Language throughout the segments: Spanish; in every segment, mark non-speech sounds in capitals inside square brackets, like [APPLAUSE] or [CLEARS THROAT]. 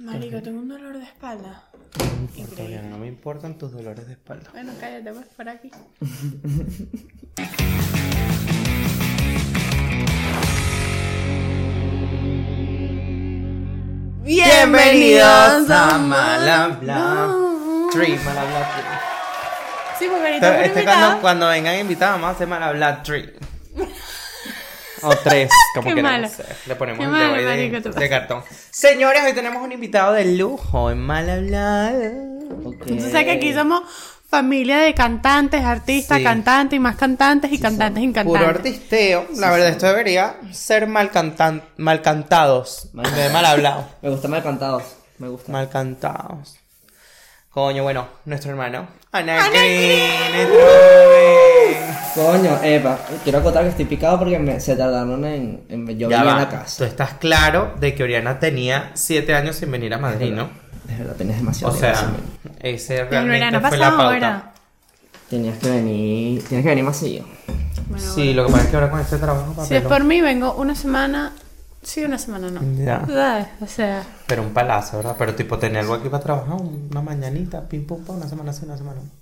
Marico, tengo un dolor de espalda. No me importa, no me importan tus dolores de espalda. Bueno, cállate pues por aquí. [LAUGHS] Bienvenidos a Malabla Tree, Malabla Tree. Sí, porque ahorita Este, este cuando, cuando vengan invitados vamos a hacer Malabla Tree. [LAUGHS] O tres, [LAUGHS] como Qué que malo. Le ponemos Qué el malo, dedo ahí marico, de, tú. de cartón. Señores, hoy tenemos un invitado de lujo en Malabla. Entonces, sabes que aquí somos familia de cantantes, artistas, Sí. cantantes y más cantantes y cantantes y Puro cantantes. artisteo. La verdad, esto debería ser mal, cantan mal cantados. En vez de mal hablado. [LAUGHS] Me gusta mal cantados. Me gusta. Mal cantados. Coño, bueno, nuestro hermano. Ana Ana Green. Coño, Eva, quiero acotar que estoy picado porque me- se tardaron en, en yo Ya venía va. a la Tú casa. estás claro de que Oriana tenía 7 años sin venir a Madrid, ¿no? Es verdad, tenías demasiado O tiempo sea, sin venir. ese El realmente verano fue la pasado pauta. era. Tenías que venir, tienes que venir más seguido. Bueno, Sí, lo que pasa es que ahora con este trabajo Si es papelón. por mí, vengo una semana. Sí, una semana no. Ya. ¿Sabes? O sea, Pero un palazo, ¿verdad? Pero tipo tenerlo aquí para trabajar una mañanita, pim pum pum, una semana sí, una semana. no.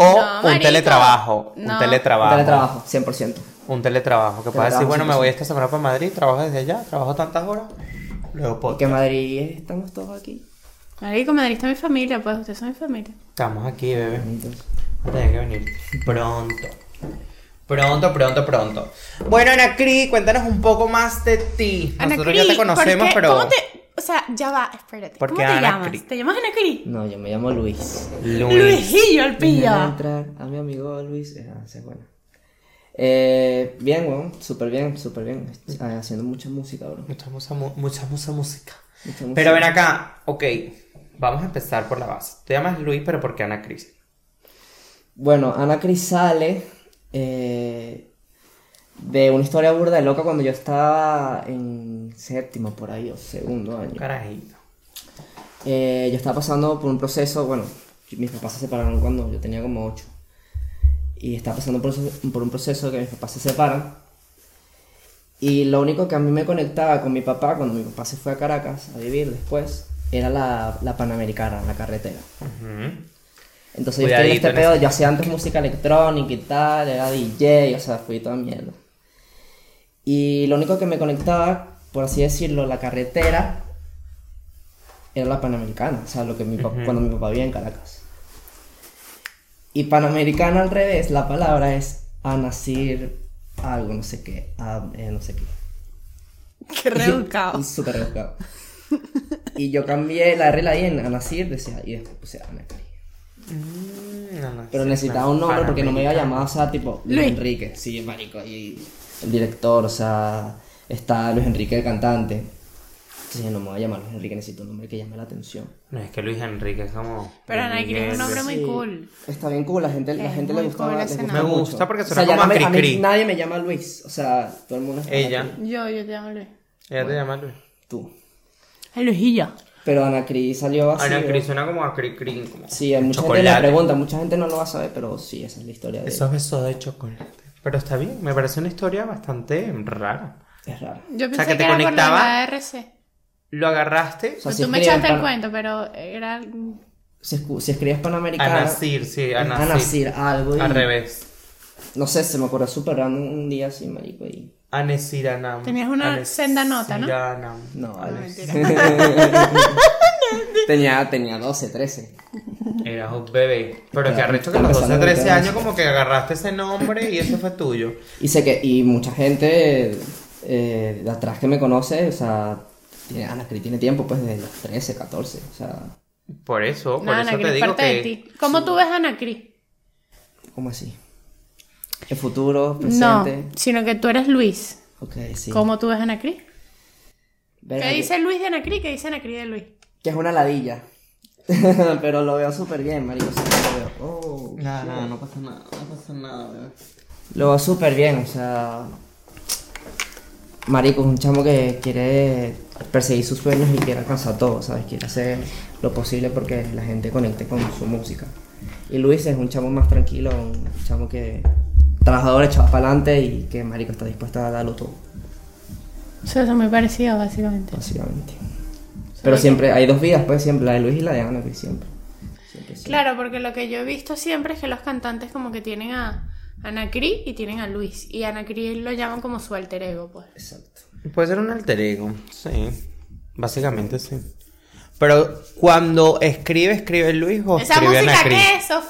O No, un teletrabajo, un teletrabajo. Teletrabajo, 100%. Un teletrabajo, que puedes decir, bueno, me voy esta semana para Madrid, trabajo desde allá, trabajo tantas horas, luego Porque podcast. en Madrid estamos todos aquí. Marico, Madrid está mi familia, pues ustedes son mi familia. Estamos aquí, bebé. Tienes que venir pronto. Pronto, pronto, pronto. Bueno, Ana Cri, cuéntanos un poco más de ti. Nosotros ya te conocemos, ¿por qué? pero. ¿Cómo te.? O sea, ya va, espérate. ¿Por ¿Cómo qué te llamas? ¿Te llamas Anacri? No, yo me llamo Luis. Luis. Luisillo, el entrar a mi amigo Luis. Ah, es buena. Eh, bien, weón, súper bien, súper bien. Estoy Haciendo mucha música, bro. Mucha, mucha, mu- mucha, mucha música. Mucha música. Pero ven acá, ok. Vamos a empezar por la base. Te llamas Luis, pero ¿por qué Ana Cris? Bueno, Ana Cris sale eh, de una historia burda de loca cuando yo estaba en séptimo por ahí, o segundo año. Carajito. Eh, yo estaba pasando por un proceso, bueno, mis papás se separaron cuando yo tenía como 8. Y estaba pasando por, por un proceso que mis papás se separan. Y lo único que a mí me conectaba con mi papá, cuando mi papá se fue a Caracas a vivir después, era la, la Panamericana, la carretera. Ujú. Entonces yo estoy en Cuidadito este pedo, yo hacía antes música electrónica y tal, era DJ, o sea, fui toda mierda. Y lo único que me conectaba, por así decirlo, la carretera, era la Panamericana, o sea, lo que mi papá, cuando mi papá vivía en Caracas. Y Panamericana al revés, la palabra es Anacir algo, no sé qué, a- eh, no sé qué. Qué rebuscado. Súper rebuscado. y yo cambié la R la I en Anacir, decía, y después puse Anacri. Mm, no, no, Pero necesitaba un nombre porque no me iba a llamar, o sea, tipo Luis. Enrique. Sí, marico. Y el director, o sea, está Luis Enrique el cantante. Entonces no me voy a llamar Luis Enrique, necesito un nombre que llame la atención. No, es que Luis Enrique es como. Pero Cris es un nombre muy Sí, cool. Está bien cool, la gente, la Es gente le muy gusta. cool le ese gusta nombre. Me mucho. gusta porque O sea, suena ya como no a me- a mí Cri-Cri. nadie me llama Luis, o sea, todo el mundo es Ella. Yo, yo te llamo Luis. Ella te llama Luis. Tú. El Luisillo. Pero Ana Cris salió así. Ana ¿no? Cris suena como a Cri Cri. Como Sí, a mucha gente chocolate. le pregunta, mucha gente no lo va a saber, pero sí, esa es la historia de Esos besos de chocolate. Pero está bien, me parece una historia bastante rara. Es raro. Yo O pensé sea, que te que era por conectaba- la RC. Lo agarraste O sea, Tú si me escriben echaste el cuento, pero era. Si, si escribes a Panamericana. Nasir, sí, a a Nasir. Nasir algo. y- Al revés. No sé, se me ocurrió súper random un día así, marico, y... A Nesiranam. Tenías una senda nota, ¿no? Nesiranam. No, Ah, vale. [LAUGHS] [LAUGHS] tenía, tenía 12, 13. Eras un bebé. Pero que arrecho que a los empezando 12, a 13 meter años como que agarraste ese nombre y ese fue tuyo. Y sé que, y mucha gente eh, de atrás que me conoce, o sea, tiene, Ana Cris tiene tiempo, pues, desde los 13, 14, o sea, Por eso, por No, eso Ana te digo parte de que... ti. ¿Cómo tú ves a Ana Cris? ¿cómo así? El futuro, No, presente. sino que tú eres Luis. Ok, sí. ¿Cómo tú ves a Ana Cris? ¿Qué dice Luis de Ana Cris? ¿Qué dice Ana Cris de Luis? Que es una ladilla. [LAUGHS] Pero lo veo súper bien, marico. o sea, lo veo. Oh, No, shit. no, no pasa nada, no pasa nada, bebé. Lo veo súper bien, o sea. Marico, es un chamo que quiere perseguir sus sueños y quiere alcanzar todo, ¿sabes? Quiere hacer lo posible porque la gente conecte con su música. Y Luis es un chamo más tranquilo, un chamo que. trabajador, echado para adelante y que, Marico, está dispuesto a darlo todo, O sea, son muy parecidos, básicamente. básicamente. Pero siempre hay dos vidas, pues siempre, la de Luis y la de Ana, que siempre. Siempre, siempre. Claro, porque lo que yo he visto siempre es que los cantantes como que tienen a Ana Cris y tienen a Luis. Y Ana Cris lo llaman como su alter ego, pues. Exacto. Puede ser un alter ego, sí. Básicamente sí. Pero cuando escribe, escribe Luis o Esa escribe Ana música Cris. que eso.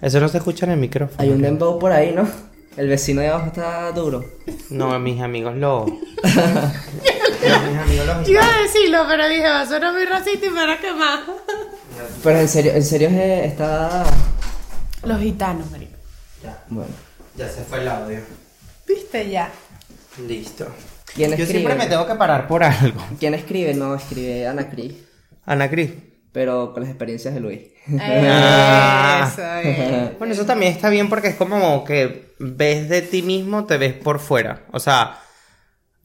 Eso no se escucha en el micrófono. Hay un dembow por ahí, ¿no? El vecino de abajo está duro. No, mis amigos lo. [LAUGHS] Yo iba a decirlo, pero dije, va a sonar muy racista y me van a quemar. Pero en serio, en serio es- está... Los gitanos, marico. Bueno. Ya se fue el audio. ¿Viste ya? Listo. ¿Quién Yo escribe? siempre me tengo que parar por algo. ¿Quién escribe? No, escribe Ana Cris, Ana Cris. pero con las experiencias de Luis. Ah. [LAUGHS] Eso es. Bueno, eso también está bien porque es como que ves de ti mismo, te ves por fuera. O sea,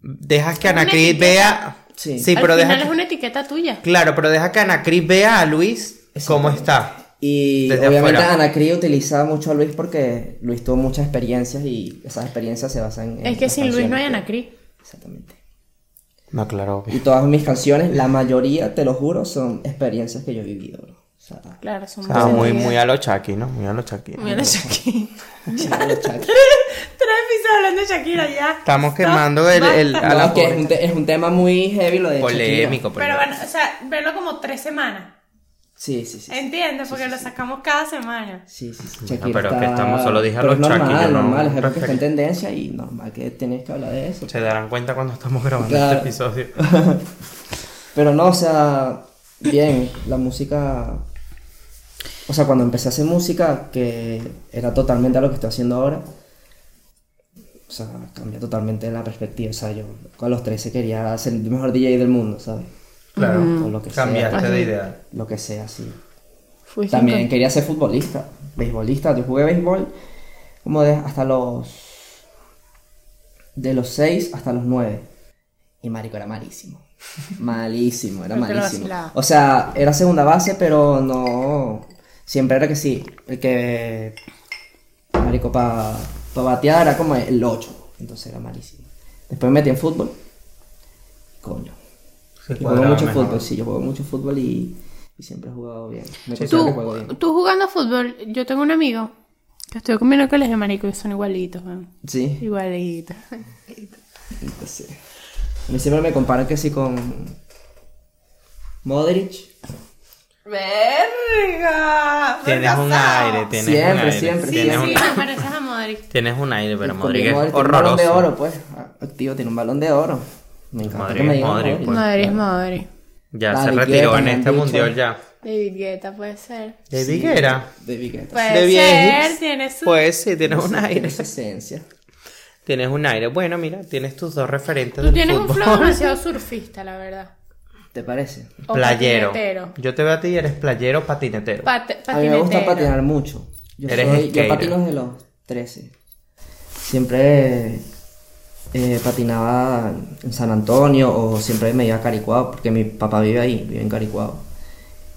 dejas que Es Ana una Cris etiqueta. vea. Sí. Sí, Al pero final deja es que- una etiqueta tuya. Claro, pero deja que Ana Cris vea a Luis cómo está. Y Desde obviamente afuera. Ana Cris utiliza mucho a Luis porque Luis tuvo muchas experiencias y esas experiencias se basan en... Es que sin Luis no hay Ana Cris. Exactamente. No, claro. Y todas mis canciones, la mayoría, te lo juro, son experiencias que yo he vivido, bro. O sea, Claro, son O sea, muy, muy a lo Chucky, ¿no? Muy a lo Chucky. Mira Shakira. ya, los hablando de Shakira ya. Estamos quemando el, el- a No, la es que es un, te- es un tema muy heavy lo de polémico. Shakira. Pero bueno, o sea, verlo como tres semanas. Sí, sí, sí. ¿Entiendes? Porque lo sacamos cada semana. Sí, sí, sí. Shakira pero está... que estamos- solo dije a pero los es normal, no normal, es algo que está en tendencia y normal que tienes que hablar de eso. Se darán cuenta cuando estamos grabando Claro. este episodio. [LAUGHS] Pero no, o sea, bien, la música... O sea, cuando empecé a hacer música, que era totalmente a lo que estoy haciendo ahora, o sea, cambió totalmente la perspectiva. O sea, yo con los 13 quería ser el mejor DJ del mundo, ¿sabes? Claro. O lo que sea. Cambiaste de idea. Lo que sea, sí. Fuiste También quería ser futbolista, beisbolista. Yo jugué béisbol como de hasta los. de los 6 hasta los 9. Y marico era malísimo. [LAUGHS] Malísimo, era malísimo. O sea, era segunda base, pero no. Siempre era que sí. El que. Marico, para batear era como el 8. Entonces era malísimo. Después me metí en fútbol. Coño. Se Yo juego mucho mejor. fútbol, sí, yo juego mucho fútbol y, y siempre he jugado bien. Me Tú, que juego bien. tú jugando fútbol, yo tengo un amigo que estudió conmigo en el colegio, marico, y son igualitos, weón. Sí. Igualitos. Entonces, a mí siempre me comparan que sí con Modric. ¡Verga! Tienes un aire, tienes un Siempre, aire. siempre, Sí, tienes, sí, un, me pareces a Modric. tienes un aire, pero Modric es Modric tiene un balón de horroroso. oro, pues. Activo, tiene un balón de oro. Me encanta Modric que me es digan Modric, Modric. pues. Modric es Modric. Ya David se retiró Guetta, en este dicho. mundial ya. David Guetta puede ser. ¿De Viguera? David Guetta. Puede ¿De ser, Viejix? tiene su... Pues sí, tienes un aire. Tiene su esencia. Tienes un aire. Bueno, mira, tienes tus dos referentes Tú del tienes un flow demasiado [LAUGHS] surfista, la verdad. ¿Te parece? O Playero. patinetero. Yo te veo a ti y eres playero patinetero. Pate- A mí me gusta patinetero. patinar mucho. Yo, Eres soy, yo patino desde los 13. Siempre eh, patinaba en San Antonio o siempre me iba a Caricuao porque mi papá vive ahí, vive en Caricuao.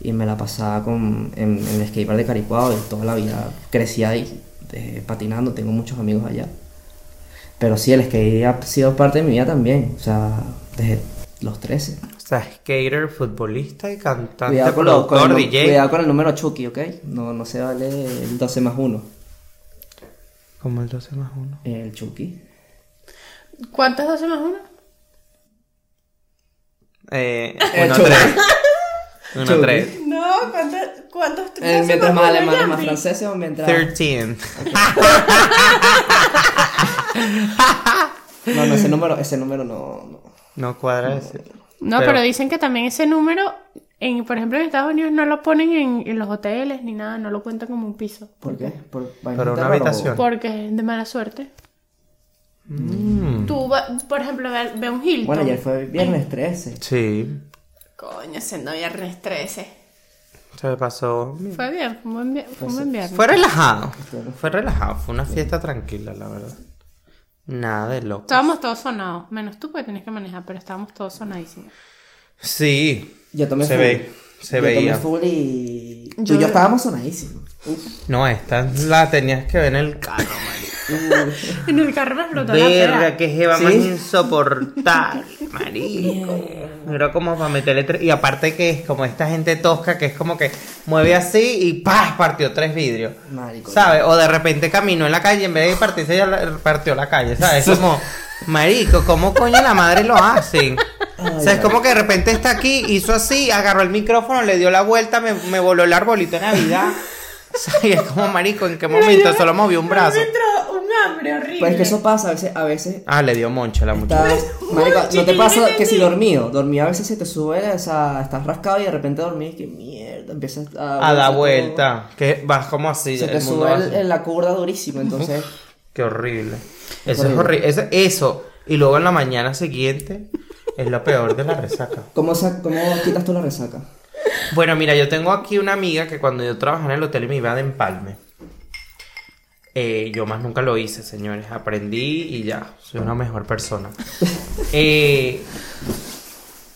Y me la pasaba con, en, en el skatepark de Caricuao y toda la vida crecí ahí patinando, tengo muchos amigos allá. Pero sí, el skate ha sido parte de mi vida también, o sea, desde los 13. O sea, skater, futbolista y cantante, Cuidado con, lo- con productor, el, DJ. cuidado con el número Chucky, ¿ok? No, no se vale el 12 más 1. Como el 12 más 1. El Chucky. ¿Cuántos 12 más 1? Eh, [LAUGHS] El 1 Chucky. 3. 1 [LAUGHS] Chucky. 3. No, ¿cuántos? ¿Cuántos? Eh, mientras más alemanes, más franceses o mientras... 13. [LAUGHS] No, no, ese número, ese número no, no. No cuadra ese. No, Pero- pero, dicen que también ese número, en, por ejemplo, en Estados Unidos no lo ponen en, en los hoteles ni nada, no lo cuentan como un piso. ¿Por qué? ¿Por una habitación. Porque es de mala suerte. Mm. Tú, por ejemplo, ve, ve un Hilton. Bueno, ayer fue viernes 13. Sí. Coño, siendo viernes 13. Se pasó. Fue bien, fue un buen, vi- fue un buen viernes. Fue relajado. Fue relajado. Fue una fiesta tranquila, la verdad. Nada de loco. Estábamos todos sonados, menos tú porque tenías que manejar, pero estábamos todos sonadísimos. Sí. Yo tomé Se ve. Se yo veía. tomé full y... Tú Yo- y yo estábamos sonadísimos. No, esta la tenías que ver en el carro, marico. [LAUGHS] En el carro me explotó la Verga, pera. que jeva ¿Sí? más insoportable, marico. Era como para meterle tres. Y aparte que es como esta gente tosca que es como que mueve así y ¡pah! partió tres vidrios. Marico. ¿Sabes? O de repente caminó en la calle, en vez de partirse, ya la- partió la calle, ¿sabes? [LAUGHS] Como, marico, ¿cómo coño la madre lo hacen? o sea, es como que de repente está aquí, hizo así, agarró el micrófono, le dio la vuelta, me, me voló el arbolito de Navidad. O sea, y es como, marico, ¿en qué momento? Solo movió un brazo. Me entró un hambre horrible. Pues es que eso pasa, a veces, a veces Ah, le dio moncho a la muchacha. marico, no te pasa que si dormido, dormido a veces se te sube, o sea, estás rascado y de repente dormís, que mierda, empiezas a... A dar todo. vuelta. Que vas como así. Se te el mundo sube el- la curda durísimo, entonces... [LAUGHS] Qué horrible. Eso es horrible. Eso, eso. Y luego en la mañana siguiente es lo peor de la resaca. [LAUGHS] ¿Cómo, sa- ¿Cómo quitas tú la resaca? Bueno, mira, yo tengo aquí una amiga que cuando yo trabajaba en el hotel me iba de empalme. Eh, yo más nunca lo hice, señores. Aprendí y ya, soy una mejor persona. [LAUGHS] Eh,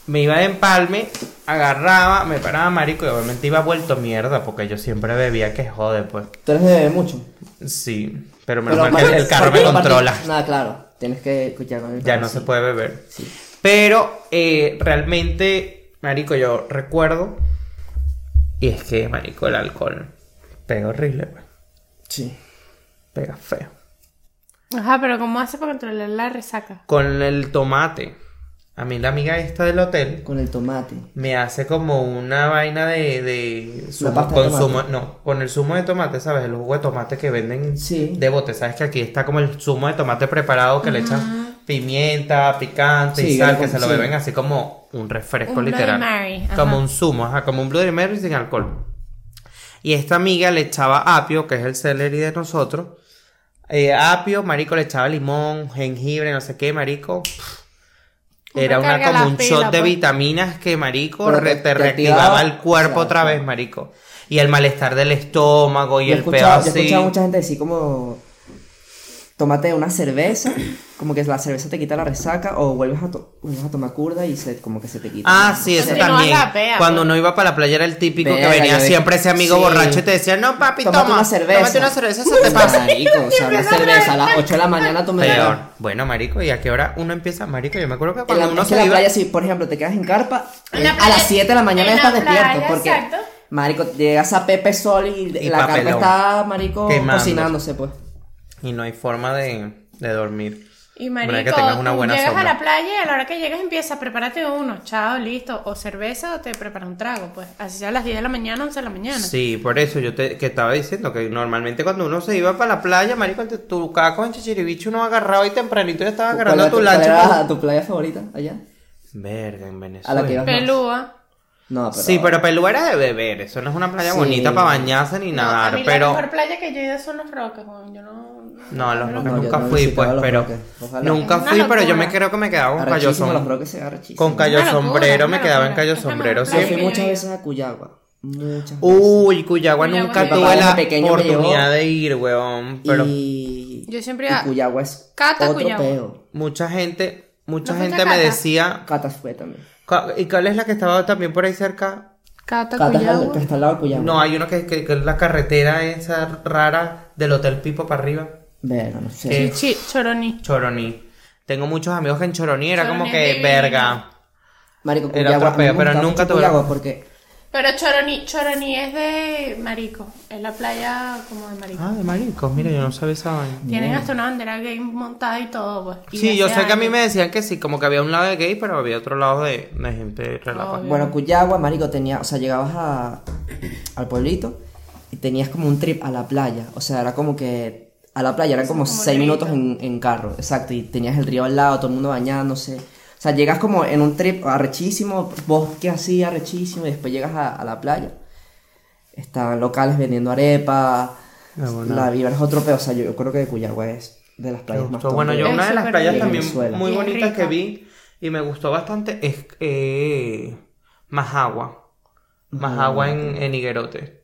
me iba de empalme, agarraba, me paraba marico y obviamente iba vuelto mierda porque yo siempre bebía que jode, pues. ¿Tú eres de mucho? Sí, pero menos mal que el, carro me controla. Nada, claro, tienes que escuchar con el Ya no sí. se puede beber. Sí. Pero eh, realmente, marico, yo recuerdo. Y es que, marico, el alcohol pega horrible, pues. Sí. Pega feo. Ajá, pero ¿cómo hace para controlar la resaca? Con el tomate. A mí la amiga esta del hotel Con el tomate. me hace como una vaina de, de zumo, pasta de con zumo, no, con el zumo de tomate, ¿sabes? El jugo de tomate que venden Sí. de bote, ¿sabes? Que aquí está como el zumo de tomate preparado que le echan pimienta, picante y sal, que se lo beben así como un refresco Un Bloody literal. Mary, ajá. Como un zumo, ajá, como un Bloody Mary sin alcohol. Y esta amiga le echaba apio, que es el celery de nosotros. Eh, apio, marico, le echaba limón, jengibre, no sé qué, marico. Era una como un pila, shot de pues. vitaminas que, marico, te- reactivaba activaba, el cuerpo o sea, otra vez, marico. Y el malestar del estómago y el escuchado, yo he escuchado a mucha gente decir como tómate una cerveza, como que la cerveza te quita la resaca o vuelves a, to- vuelves a tomar curda y se, como que se te quita. Ah, sí, eso no también. a pea, Cuando pues. uno iba para la playa era el típico que venía siempre ese amigo Sí. borracho y te decía, no papi, Tómate toma, una cerveza. tómate una cerveza, se te pasa. Marico, o sea, una cerveza a las 8 de la mañana tú me Peor. Bueno, marico, ¿y a qué hora uno empieza? Marico, yo me acuerdo que En cuando la, uno se en la iba... playa, si por ejemplo te quedas en carpa, En la a playa- las 7 de la mañana en ya la estás despierto. playa, porque, exacto. marico, llegas a Pepe Sol y, Y la carpa papelón. está, marico, cocinándose, pues. Y no hay forma de, de dormir. Y marico, que tengas una tú buena llegas sombra. a la playa y a la hora que llegas empieza, prepárate uno, chao, listo, o cerveza o te prepara un trago, pues. Así sea a las 10 de la mañana, 11 de la mañana. Sí, por eso yo te que estaba diciendo que normalmente cuando uno se iba para la playa, marico, tu caco en chichiribicho uno agarraba y tempranito ya estaba agarrando ¿Cuál, tu cuál lancha. era pues. tu playa favorita allá? Verga, en A Venezuela. la que ibas más. Pelúa. No, pero. Sí, pero Pelú era de beber, eso no es una playa Sí. bonita para bañarse ni No, a nadar, mí pero... la mejor playa que yo he ido son los Roques, weón. Yo no... No, a los Roques No, nunca fui, pues, pero... Nunca fui, pero yo me creo que me quedaba con Cayo Arrechísimo, los Som- roques se arrechísimo. Con Cayo Sombrero, me quedaba en. Cayo Sombrero playa fui muchas veces a Cuyagua. Muchas veces. Uy, Cuyagua nunca Mi tuve la oportunidad de ir, weón, pero... Y. Yo siempre y Cuyagua es Cata, otro Cuyagua. Mucha gente, mucha ¿No fuiste gente a me Cata? decía... Catas fue también. ¿Y cuál es la que estaba también por ahí cerca? Cata, Catas es al- Cuyagua. que está al lado de Cuyagua. No, hay uno que, que- que es la carretera esa rara del Hotel Pipo para arriba. Verga, no sé. Eh, Sí, Choroní. Choroní. Tengo muchos amigos que en Choroní era como que verga. Marico, Era Cuyagua. otro peo, a mí me pero nunca tuve- Cuyagua porque. Pero Choroní, Choroní es de Marico. Es la playa como de Marico. Ah, de maricos, mira, yo no sabía esa vaina. Tienen hasta una bandera gay montada y todo, pues. Y Sí, yo sé que a mí me decían que sí, como que había un lado de gay, pero había otro lado de, de gente relajada. Obvio. Bueno, Cuyagua, marico, tenía, o sea, llegabas a, al pueblito y tenías como un trip a la playa. O sea, era como que a la playa eran como como seis rito. minutos en, en carro, exacto. Y tenías el río al lado, todo el mundo bañándose. O sea, llegas como en un trip arrechísimo, bosque así arrechísimo, y después llegas a, a la playa. Están locales vendiendo arepa. bueno. La vibra es otro peo. O sea, yo, yo creo que Cuyagua es de las playas más Bueno, yo una de las playas rica. también Venezuela. muy bonitas que vi y me gustó bastante es eh, Majagua. Majagua en, en Higuerote.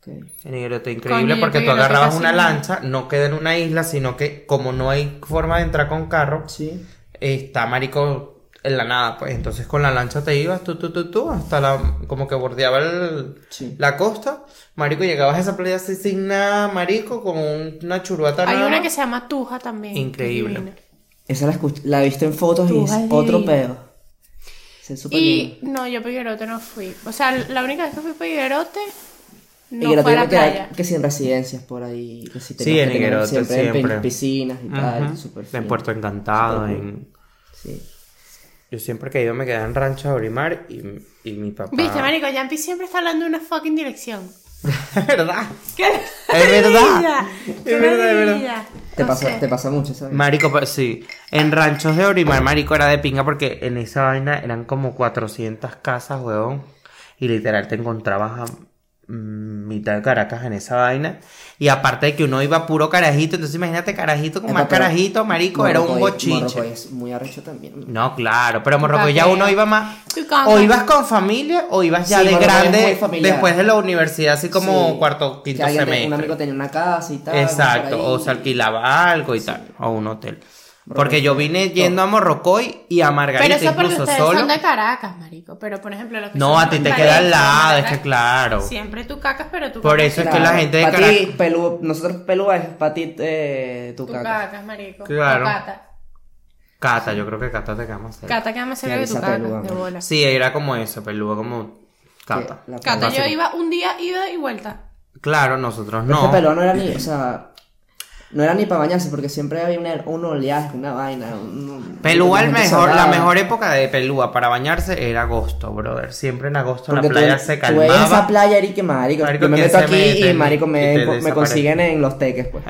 Ok. En Higuerote, increíble Coño, porque tú agarrabas una lancha, no queda en una isla, sino que como no hay forma de entrar con carro, Sí. está marico en la nada, pues. Entonces con la lancha te ibas tú, tú, tú, tú, hasta la, como que bordeaba el- Sí. la costa. Marico, llegabas a esa playa así sin nada, marico, con un- una churuata Hay nada una que se llama Tuja también. Increíble. divina. Esa la, la he visto en fotos y es otro pedo. Y no, yo para Higuerote no fui. O sea, la única vez que fui para Higuerote Y no que fue a la que playa. que sin residencias por ahí. Que si Sí, en Higuerote siempre, en siempre. pi- piscinas y tal. Ujú. súper En. Puerto Encantado, en... Sí. Yo siempre que he ido me quedaba en Rancho de Orimar y, y mi papá... Viste, marico, Yampi siempre está hablando de una fucking dirección. [LAUGHS] Es verdad. ¿Qué? Es verdad. Es verdad, es verdad. Te, pasa, te pasa mucho, ¿sabes? Marico, pues, sí. En ranchos de Orimar, marico, era de pinga porque en esa vaina eran como 400 casas, weón. Y literal te encontrabas a mitad de Caracas en esa vaina. Y aparte de que uno iba puro carajito, entonces imagínate carajito con Epa, más carajito, marico, era un bochinche. Morrocoy es muy arrecho también. No, claro, pero Morrocoy ya uno iba más. O ibas con familia o ibas ya Sí, de Morrocoy grande después de la universidad, así como Sí. cuarto, quinto semestre. Un amigo tenía una casa y tal. Exacto, o se alquilaba algo y tal, o un hotel. Porque yo vine yendo a Morrocoy y a Margarita Pero eso porque incluso ustedes solo. son de Caracas, marico. Pero, por ejemplo, los que No, son a ti te queda al lado, es que claro. Siempre tú cacas, pero tú Por cacas eso es que la gente de Caracas- ti, Pelú, nosotros Pelú es para ti eh, tu Tú caca. cacas, marico. Claro. Cata. Cata, yo creo que Cata te queda más cerca. Cata queda más cerca que tu caca, pelúa, de bola. Sí, era como eso, peludo, como Cata. Cata, yo iba un día, ida y vuelta. Claro, nosotros Pero no. Pelú no era ni, o sea, no era ni para bañarse porque siempre había una, un oleaje, una vaina. Un, Pelúa, el mejor, la mejor época de Pelúa para bañarse era agosto, brother. Siempre en agosto Porque la playa tú, se tú veías esa calmaba. playa, Eric, marico. Marico, yo me ¿quién meto aquí y marico me, me consiguen en los teques, pues.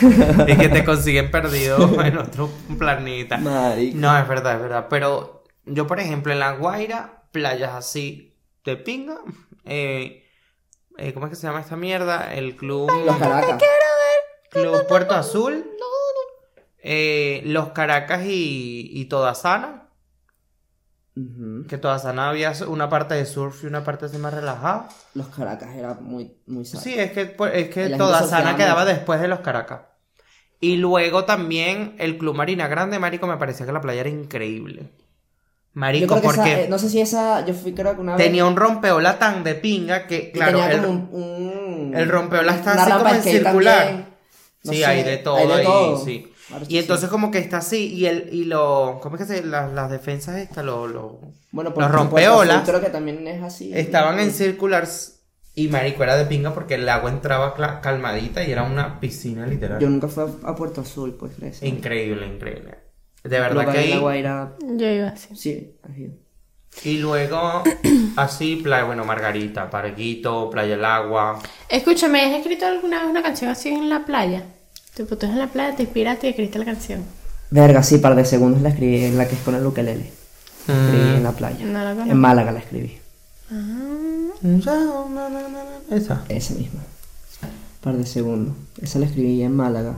[LAUGHS] y que te consiguen perdido [LAUGHS] en otro planeta. Marico. No, es verdad, es verdad. Pero yo, por ejemplo, en La Guaira, playas así de pinga. Eh, eh, ¿Cómo es que se llama esta mierda? El club. Los Caracas. Club Puerto Azul. eh, los Caracas y, y Toda Sana. Ujú. Que Toda Sana había una parte de surf y una parte así más relajada. Los Caracas era muy, muy sad. Sí, es que, pues, es que quedaba después de los Caracas. Y luego también el Club Marina Grande, marico, me parecía que la playa era increíble. Marico, que esa, porque eh, no sé si esa, yo fui creo que una vez. tenía un rompeola tan de pinga que, claro, tenía el, como un, un- el rompeola está así como de en circular. también. No sí, sé, hay de todo hay de todo. sí. Y entonces como que está así, y el, y lo, ¿cómo es que se las, las defensas estas, lo, lo- bueno, los rompeolas creo que también es así. estaban en circular y marico era de pinga porque el agua entraba calmadita y era una piscina literal. Yo nunca fui a, a Puerto Azul, pues. Increíble, increíble. De verdad que ahí. Guaira, Yo iba así. sí, ido. Y luego, [CLEARS THROAT] así, playa, bueno, Margarita, Parguito, Playa del Agua. Escúchame, ¿has escrito alguna vez una canción así en la playa? Tipo, tú en la playa, te inspiraste y escribiste la canción. Verga, sí, par de segundos la escribí, en la que es con el ukelele. La escribí en la playa. No la conozco. en Málaga la escribí. Esa. Esa misma. Par de segundos. Esa la escribí en Málaga,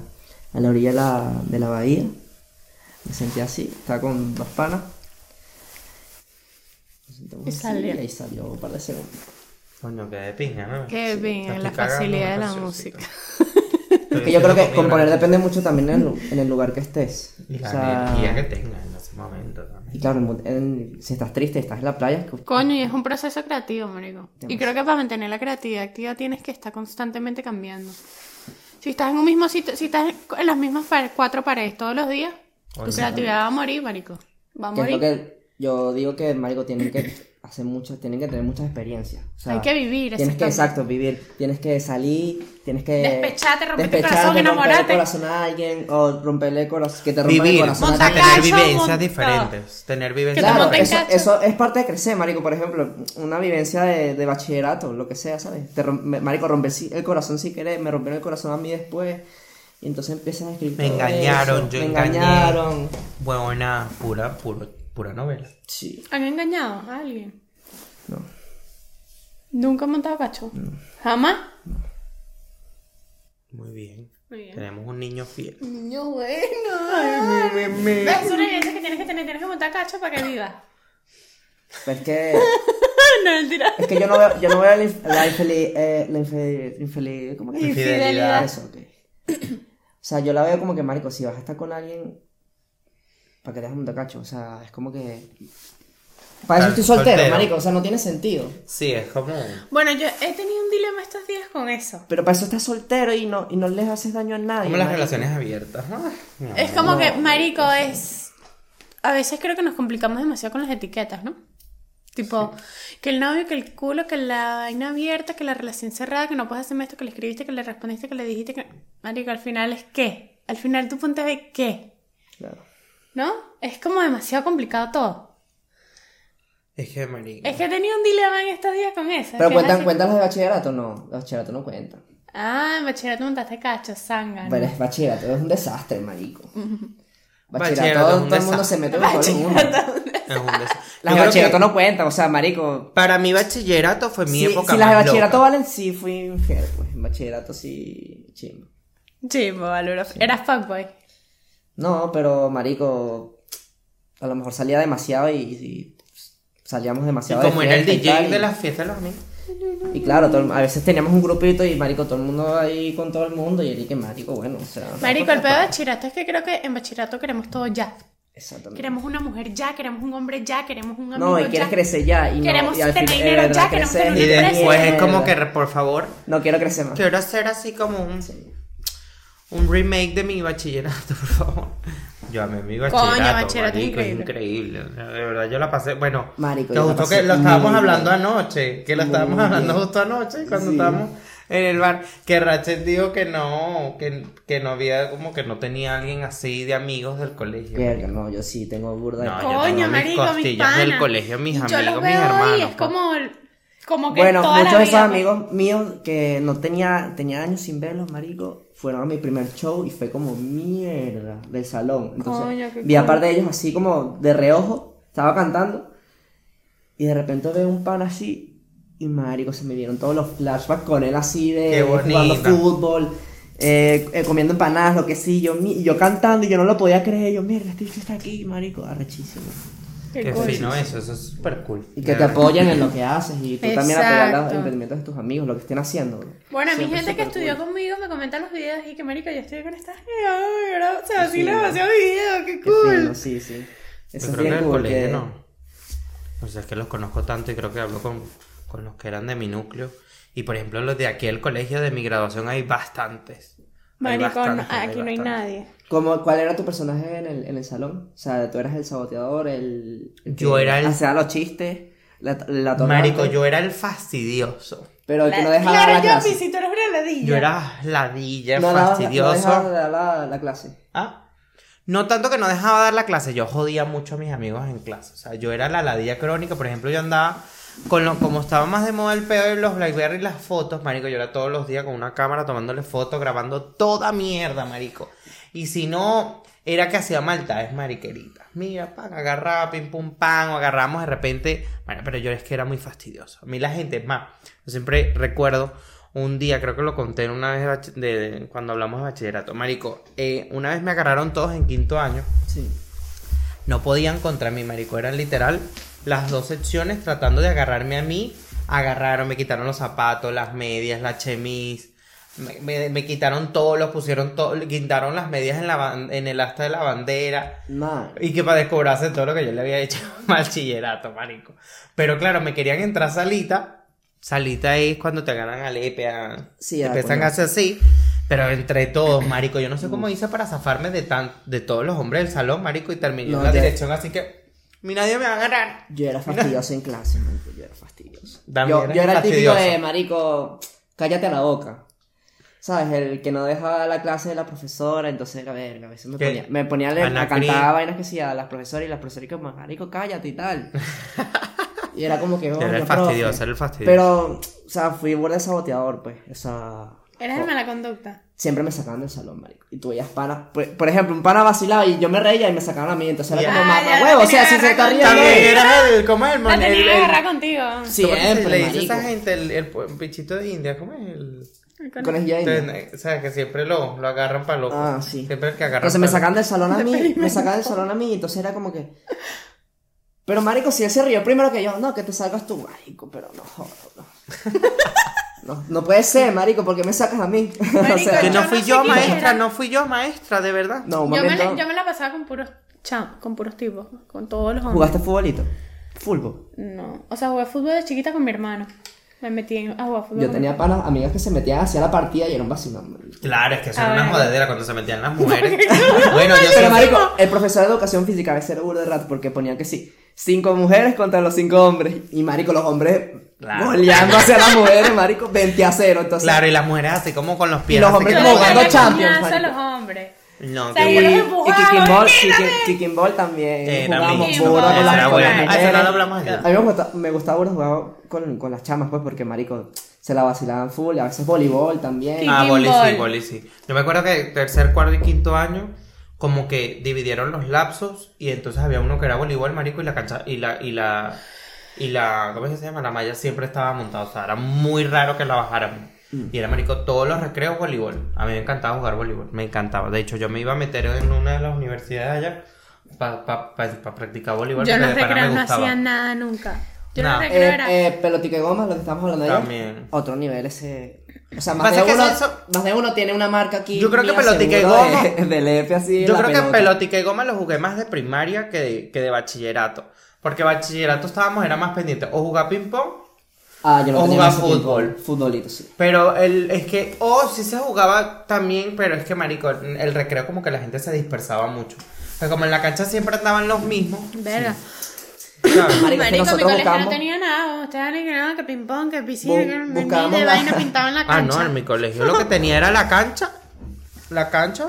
a la orilla de la, de la bahía. Me sentí así, estaba con dos panas. Sentamos Y así, salió. Y ahí salió un par de segundos. Coño, que de pinga, ¿no? Qué bien, Te la facilidad de la cancioncita. música. Es que yo creo que componer depende mucho también en el, lu- en el lugar que estés. Y la O sea, energía que tengas en ese momento también. Y claro, en- en- si estás triste y estás en la playa, es que- Coño, y es un proceso creativo, marico. Y creo que para mantener la creatividad activa tienes que estar constantemente cambiando. Si estás en un mismo sitio, si estás en las mismas cuatro paredes todos los días, tu creatividad va a morir, marico. Va a morir. que yo digo que, marico, tienen que hacer mucho, tienen que tener muchas experiencias. O sea, Hay que vivir, Tienes que, exacto, vivir. Tienes que salir, tienes que... Despecharte, romper tu despecharte, corazón, enamorarte. el corazón a alguien, o romperle el corazón, que te rompa el corazón tener vivencias monta- diferentes. Tener vivencias Claro, eso, eso es parte de crecer, marico. Por ejemplo, una vivencia de, de bachillerato, lo que sea, ¿sabes? Te rom- me- marico, romper el corazón si querés, me rompieron el corazón a mí después. Y entonces empiezas a escribir Me engañaron, eso, yo Me engañé. engañaron. Buena, pura, puro, pura novela. Sí. ¿Han engañado a alguien? No. ¿Nunca han montado cacho? ¿Jamás? Muy bien. Muy bien. Tenemos un niño fiel. Niño bueno. Es una evidencia que tienes que tener, tienes que montar cacho para que vivas. Pero es que, [LAUGHS] no, mentira. es que yo no veo, yo no veo la, inf- la infeliz, eh, la infeliz, infeliz, ¿cómo que? Infidelidad. Eso, ok. O sea, yo la veo como que, marico, si vas a estar con alguien, para que te un cacho. O sea, es como que. Para eso estoy soltero, soltero. marico. O sea, no tiene sentido. Sí, es como. Bueno, yo he tenido un dilema estos días con eso. Pero para eso estás soltero y no, y no les haces daño a nadie. Como las marico. relaciones abiertas. Amor. Es como que, marico, es... A veces creo que nos complicamos demasiado con las etiquetas, ¿no? Tipo, que el novio, que el culo, que la vaina abierta, que la relación cerrada, que no puedes hacerme esto, que le escribiste, que le respondiste, que le dijiste que... Marico, al final es qué. Al final tu punto de qué. Claro. ¿No? Es como demasiado complicado todo. Es que, marico. Es que he tenido un dilema en estos días con eso. Pero es cuentan, así- cuentan las de bachillerato, no. Los bachillerato no cuentan. Ah, en bachillerato montaste cacho, sanga. Pero es bachillerato, es un desastre, marico. [LAUGHS] Bachillerato todo, un todo el mundo se mete con todo el mundo. [LAUGHS] Es un des- Las de bachillerato que no cuentan, o sea, marico. Para mi bachillerato fue mi época si las de bachillerato loca. valen, sí fui infiel, pues. En bachillerato sí, chimbo. Sí, valoro. Eras fuckboy. No, pero marico, a lo mejor salía demasiado y, y salíamos Y demasiado como de era el fiesta y DJ y- de las fiestas los amigos. Y claro, todo- a veces teníamos un grupito y marico, todo el mundo ahí con todo el mundo y el que marico, bueno, o sea. Marico, el pedo de bachillerato es que creo que en bachillerato queremos todo ya. Exactamente. Queremos una mujer ya, queremos un hombre ya, queremos un amigo No, y quieres ya. crecer ya y no, Queremos y al tener fin- dinero verdad ya, queremos creces tener Y una empresa. después es como que, por favor, No quiero crecer más. quiero hacer así como un, un remake de mi bachillerato, [LAUGHS] por favor. Yo amé mi bachillerato. bachillerato marico, es increíble. increíble. De verdad, yo la pasé. Bueno, Marico, la justo que lo estábamos hablando bien. anoche. Que lo Muy estábamos hablando bien. justo anoche cuando Sí. estábamos en el bar. Que Rachel dijo que no, que, que no había, como que no tenía alguien así de amigos del colegio. Verga, no, yo sí tengo burda de No, yo Coño, tengo mis marico, mis costillas del colegio, mis Yo amigos, los mis hermanos, y es pues. como, como que Bueno, muchos de esos pues. amigos míos que no tenía, tenía años sin verlos, marico, fueron a mi primer show y fue como mierda del salón. Entonces, Coño, qué vi a par de ellos así como de reojo, estaba cantando y de repente veo un pan así y marico, se me vieron todos los flashbacks con él así de jugando fútbol. eh, eh, comiendo empanadas, lo que sí, yo, mi- yo cantando y yo no lo podía creer, yo, mierda, este bicho está aquí, marico, arrechísimo. Qué Qué cool. fino eso, eso es súper cool. Y que te apoyen en lo que haces y tú también apoyar los emprendimientos de tus amigos, lo que estén haciendo. Bueno, a mi gente que estudió cool. conmigo me comenta los videos y que marico, yo estoy con esta ay, ahora se vacila demasiado video, qué Qué cool. fino, sí, sí. Yo Eso creo es que bien en el cool. colegio que- no. O sea, es que los conozco tanto y creo que hablo con, con los que eran de mi núcleo. Y por ejemplo, los de aquí del colegio de mi graduación hay bastantes. Bastantes, aquí no hay nadie. ¿Cómo- ¿Cuál era tu personaje en el, en el salón? O sea, tú eras el saboteador, el... el que Yo era el- Hacía los chistes, la, la Marico, yo era el fastidioso. Pero el que no La- dejaba claro, dar la yo, clase. si tú eres una ladilla. Yo era ladilla, no, daba- no fastidioso. dejaba de dar la, la clase. Ah. No tanto que no dejaba dar la clase, yo jodía mucho a mis amigos en clase. O sea, yo era la ladilla crónica. Por ejemplo, yo andaba con lo, como estaba más de moda el pedo de los Blackberry y las fotos, marico, yo era todos los días con una cámara tomándole fotos, grabando toda mierda, marico. Y si no, era que hacía maldades mariqueritas. Mira, pan, agarraba, pim pum pan, o agarramos de repente. Bueno, pero yo es que era muy fastidioso. A mí la gente, es más, yo siempre recuerdo un día, creo que lo conté en una vez de bach- de- de- cuando hablamos de bachillerato. Marico, eh, una vez me agarraron todos en quinto año. Sí. No podían contra mí, marico. Eran literal las dos secciones tratando de agarrarme a mí. Agarraron, me quitaron los zapatos, las medias, la chemise. Me, me- me quitaron todo, los pusieron todo, quitaron las medias en, la, en el asta de la bandera. Y que para descobrarse todo lo que yo le había hecho [LAUGHS] bachillerato, marico. Pero claro, me querían entrar salita. Salita es cuando te agarran EPE, a- Sí, te a empiezan a hacer así. Pero entre todos, marico, yo no sé cómo hice para zafarme de tan, de todos los hombres del salón, marico, y terminé No, en la ya- dirección, así que mi nadie me va a agarrar. Yo era fastidioso en clase, marico, yo era fastidioso. Yo, yo era el típico de, marico, cállate la boca. ¿Sabes? El que no dejaba la clase de la profesora, entonces, a ver, a veces me ¿Qué? ponía, me ponía a, leer- a cantar vainas que sí a las profesoras y las profesoras y como, marico, cállate y tal. Y era como que, oh, Era el fastidioso, era el fastidioso. Pero, o sea, fui borde saboteador, pues. O sea, Eres de mala conducta. siempre me sacaban del salón, marico. Y tú veías panas, por, por ejemplo, un pana vacilaba y yo me reía y me sacaban a mí. Entonces era Ya. como, Ah, mapa ya, huevo. O sea, si se está riendo. También era el, ¿cómo es el man? tenía El, agarrar contigo. ¿cómo es que se Siempre, le dice a esa gente el, el, pichito de India? ¿Cómo es el...? Conejillo de India. Entonces, o sea, que siempre lo, lo agarran para loco. Ah, sí. Siempre el que agarran Entonces me pa' sacan del salón a mí, me sacan del salón a mí, entonces era como que. Pero marico, si él se rió primero que yo, no, que te salgas tú, marico, pero no, joder, no. [LAUGHS] No, no puede ser, marico, porque me sacas a mí. [LAUGHS] o Marico, sea, Que Yo no fui yo, maestra, no fui yo, maestra, de verdad. no, un Yo me, la, yo me la pasaba con puros cham, con puros tipos, con todos los hombres. ¿Jugaste futbolito? Fútbol. No, o sea, jugué fútbol de chiquita con mi hermano. Me metí en- a jugar fútbol. Yo tenía panas, amigas que se metían hacia la partida y era un vacilón. marico. Claro, es que eso A era una jodedera cuando se metían las [LAUGHS] mujeres. bueno, yo Pero marico, el profesor de educación física a veces era burro de rato porque ponían que sí, cinco mujeres contra los cinco hombres. Y marico, los hombres Claro. goleando hacia las [LAUGHS] mujeres, marico, 20 a 0. Entonces, Claro, y las mujeres así como con los pies. Y los hombres que- como jugando Champions, a los hombres. No, O sea, yo y, y kicking ball, kicking, ball también. Mi- burro Kicking con las, bueno. Eso no lo hablamos ayer. A mí me gusta, me gustaba burro jugar con, con las chamas, pues, porque marico se la vacilaban full, a veces voleibol también. Ah, boli sí, boli sí. Yo me acuerdo que tercer, cuarto y quinto año, como que dividieron los lapsos y entonces había uno que era voleibol, marico, y la cancha, y la, y la, y la, ¿cómo es que se llama? La malla siempre estaba montada, o sea, era muy raro que la bajaran. Y era, marico, todos los recreos voleibol. A mí me encantaba jugar voleibol, me encantaba. De hecho, yo me iba a meter en una de las universidades allá para pa, pa- pa practicar voleibol. Yo de me recreos no hacía nada nunca. Yo No. los recreos Eh, era... eh, pelotica y goma, lo que estamos hablando ayer. También. Otro nivel ese. O sea, más Pasa de, que uno, eso- más de uno tiene una marca aquí. Yo creo que pelotica y goma- de- Del F así. Yo creo que pelota. pelotica y goma lo jugué más de primaria que de, que de bachillerato. Porque bachillerato estábamos, era más pendiente. O jugar ping pong, Ah, yo no o tenía jugar tiempo. fútbol. Futbolito, sí. pero el, es que, o sí se jugaba también, pero es que marico, el recreo como que la gente se dispersaba mucho. O sea, como en la cancha siempre andaban los mismos. Verga. ¿Sabes? Marico, es que Marico, mi nosotros colegio buscamos. no tenía nada. Ustedes ni que nada, que ping pong, que piscina, Bu- que ni buscábamos de la- vaina pintado en la Ah, cancha. no, en mi colegio lo que tenía era la cancha. La cancha,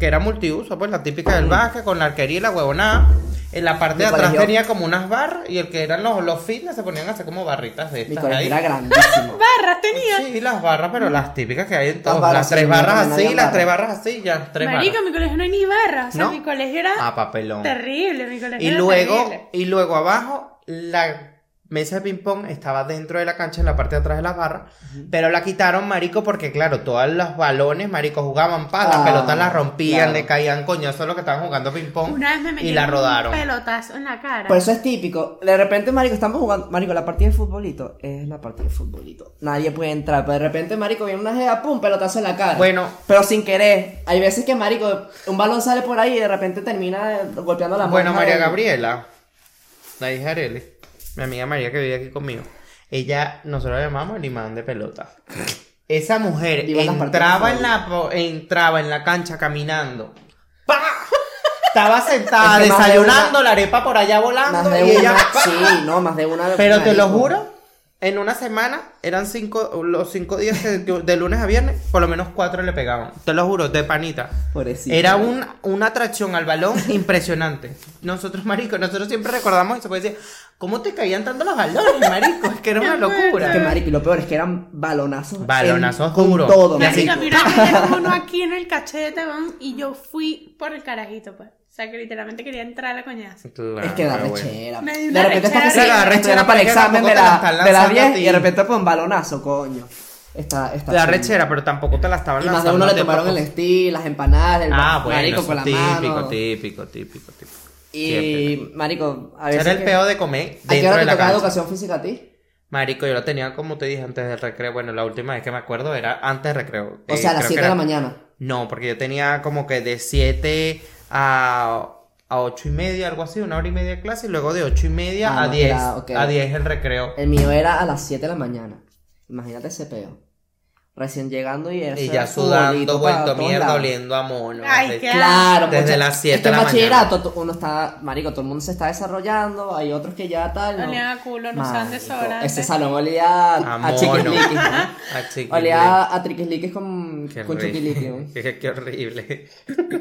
que era multiuso, pues la típica del básquet, con la arquería y la huevonada. En la parte Mi de atrás colegio- tenía como unas barras y el que eran los, los fitness se ponían a hacer como barritas de Mi estas colegio ahí. era grandísimo. [LAUGHS] Barras tenía. Sí, las barras, pero las típicas que hay en todas. Las, barras, tres barras no así, las barras. tres barras así, ya, tres Marico, barras. mi colegio no hay ni barras. O sea, ¿No? mi colegio era Ah, papelón. terrible. Mi colegio Y era luego, terrible. y luego abajo, la mesa de ping-pong estaba dentro de la cancha, en la parte de atrás de las barras, pero la quitaron, marico, porque claro, todos los balones, marico, jugaban paz, las Ah, pelotas las rompían, claro. le caían coñazos a los que estaban jugando ping-pong Una vez me metí y la un rodaron. pelotazo en la cara. Por eso es típico. De repente, marico, estamos jugando. Marico, la partida de futbolito es la partida de futbolito. Nadie puede entrar. Pero de repente, marico, viene una jeva, pum, pelotazo en la cara. Bueno. Pero sin querer. Hay veces que, marico, un balón sale por ahí y de repente termina golpeando la Bueno, monja María Gabriela, la hija de Arely, mi amiga María que vive aquí conmigo, ella, nosotros la llamamos el imán de pelota. Esa mujer entraba en la entraba en la cancha caminando. ¡Pa! Estaba sentada Es que más de desayunando una- la arepa por allá volando de y ella. Sí, no, más de una. Pero te lo juro, en una semana eran cinco, los cinco días que de lunes a viernes, por lo menos cuatro le pegaban. Te lo juro, de panita. Pobrecita. Era un, una atracción al balón impresionante. Nosotros, marico, nosotros siempre recordamos eso, porque decía, ¿cómo te caían tanto los balones, marico? Es que era una [LAUGHS] Es que, locura. marico, y lo peor es que eran balonazos. Balonazos en- con todo, Marico, mira, dieron uno [LAUGHS] aquí en el cachete, van, y yo fui por el carajito, pues. O sea, que literalmente quería entrar a la coñaza. Claro, Es que da rechera. Me De repente estás rechera que se agarra Rechera para el examen de la la, de las lanzando a 10 ti. y de repente pues un balonazo, coño. Está, está La rechera, pero tampoco te la estaban Y más de lanzando uno le tomaron el estilo, las empanadas, el Ah, bueno, marico con la típico, mano. típico, típico, típico. Y, marico, a veces era el que- peo de comer ¿A qué dentro hora de te la tocaba educación física a ti? Marico, yo lo tenía como te dije antes del recreo. Bueno, la última vez que me acuerdo era antes del recreo. O Eh, sea, a las creo 7 que de la mañana. No, porque yo tenía como que de 7 a, a 8 y media, algo así, una hora y media de clase, y luego de 8 y media Ah, a no, 10. era- ok. A 10 el recreo. El mío era a las 7 de la mañana. Imagínate ese peo. Recién llegando y eso Y ya sudando, vuelto mierda, lados. oliendo a mono. Ay, qué Claro, Desde mucha- las 7 es que de la bachillerato mañana. uno está, marico, todo el mundo se está desarrollando, hay otros que ya tal, ¿no? Olían a culo, no usaban desodorante. Ese salón olía A a, chiquisliquis, ¿no? [LAUGHS] A. Olía a triquisliquis con, Qué con ¿no? [LAUGHS] Qué, qué horrible.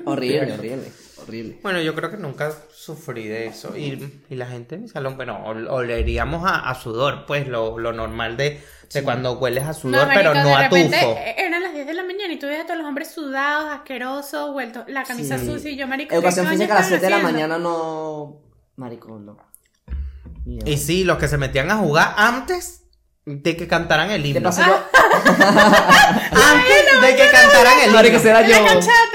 Horrible, [LAUGHS] horrible, horrible. Bueno, yo creo que nunca sufrí de eso. Y, y la gente en mi salón, bueno, ol- oleríamos a, a sudor, pues lo, lo normal de, de cuando hueles a sudor, pero no de a tufo. eh, Eran las 10 de la mañana y tú ves a todos los hombres sudados, asquerosos, vueltos, la camisa Sí. sucia y yo, marico, ¿qué Educación física a las están 7 de la mañana no. Marico, no. Y sí, los que se metían a jugar antes de que cantaran el ¿Qué himno. Antes de que cantaran el himno. [LAUGHS] Marico, será yo.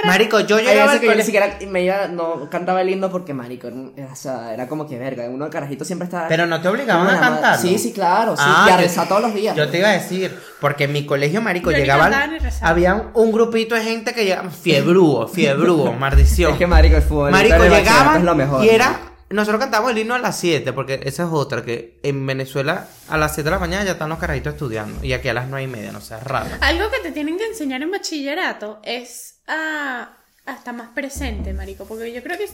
Marico, yo llegaba al que yo ni siquiera me iba, no cantaba el himno porque, marico, era, o sea, era como que verga. Uno de carajito siempre estaba. Pero no te obligaban a cantar. Sí, sí, claro. Sí, Ah, y a yo- rezar todos los días. Yo te iba a decir, porque en mi colegio, marico, llegaban. Había un, grupito de gente que llegaba. Fiebrúo, fiebrúo, [LAUGHS] maldición. Es que, marico, el fútbol. Marico, llegaban es lo mejor. y era. Nosotros cantábamos el himno a las 7, porque esa es otra, que en Venezuela a las 7 de la mañana ya están los carajitos estudiando. Y aquí a las 9 y media, no seas raro. Algo que te tienen que enseñar en bachillerato es a, a estar más presente, marico. Porque yo creo que.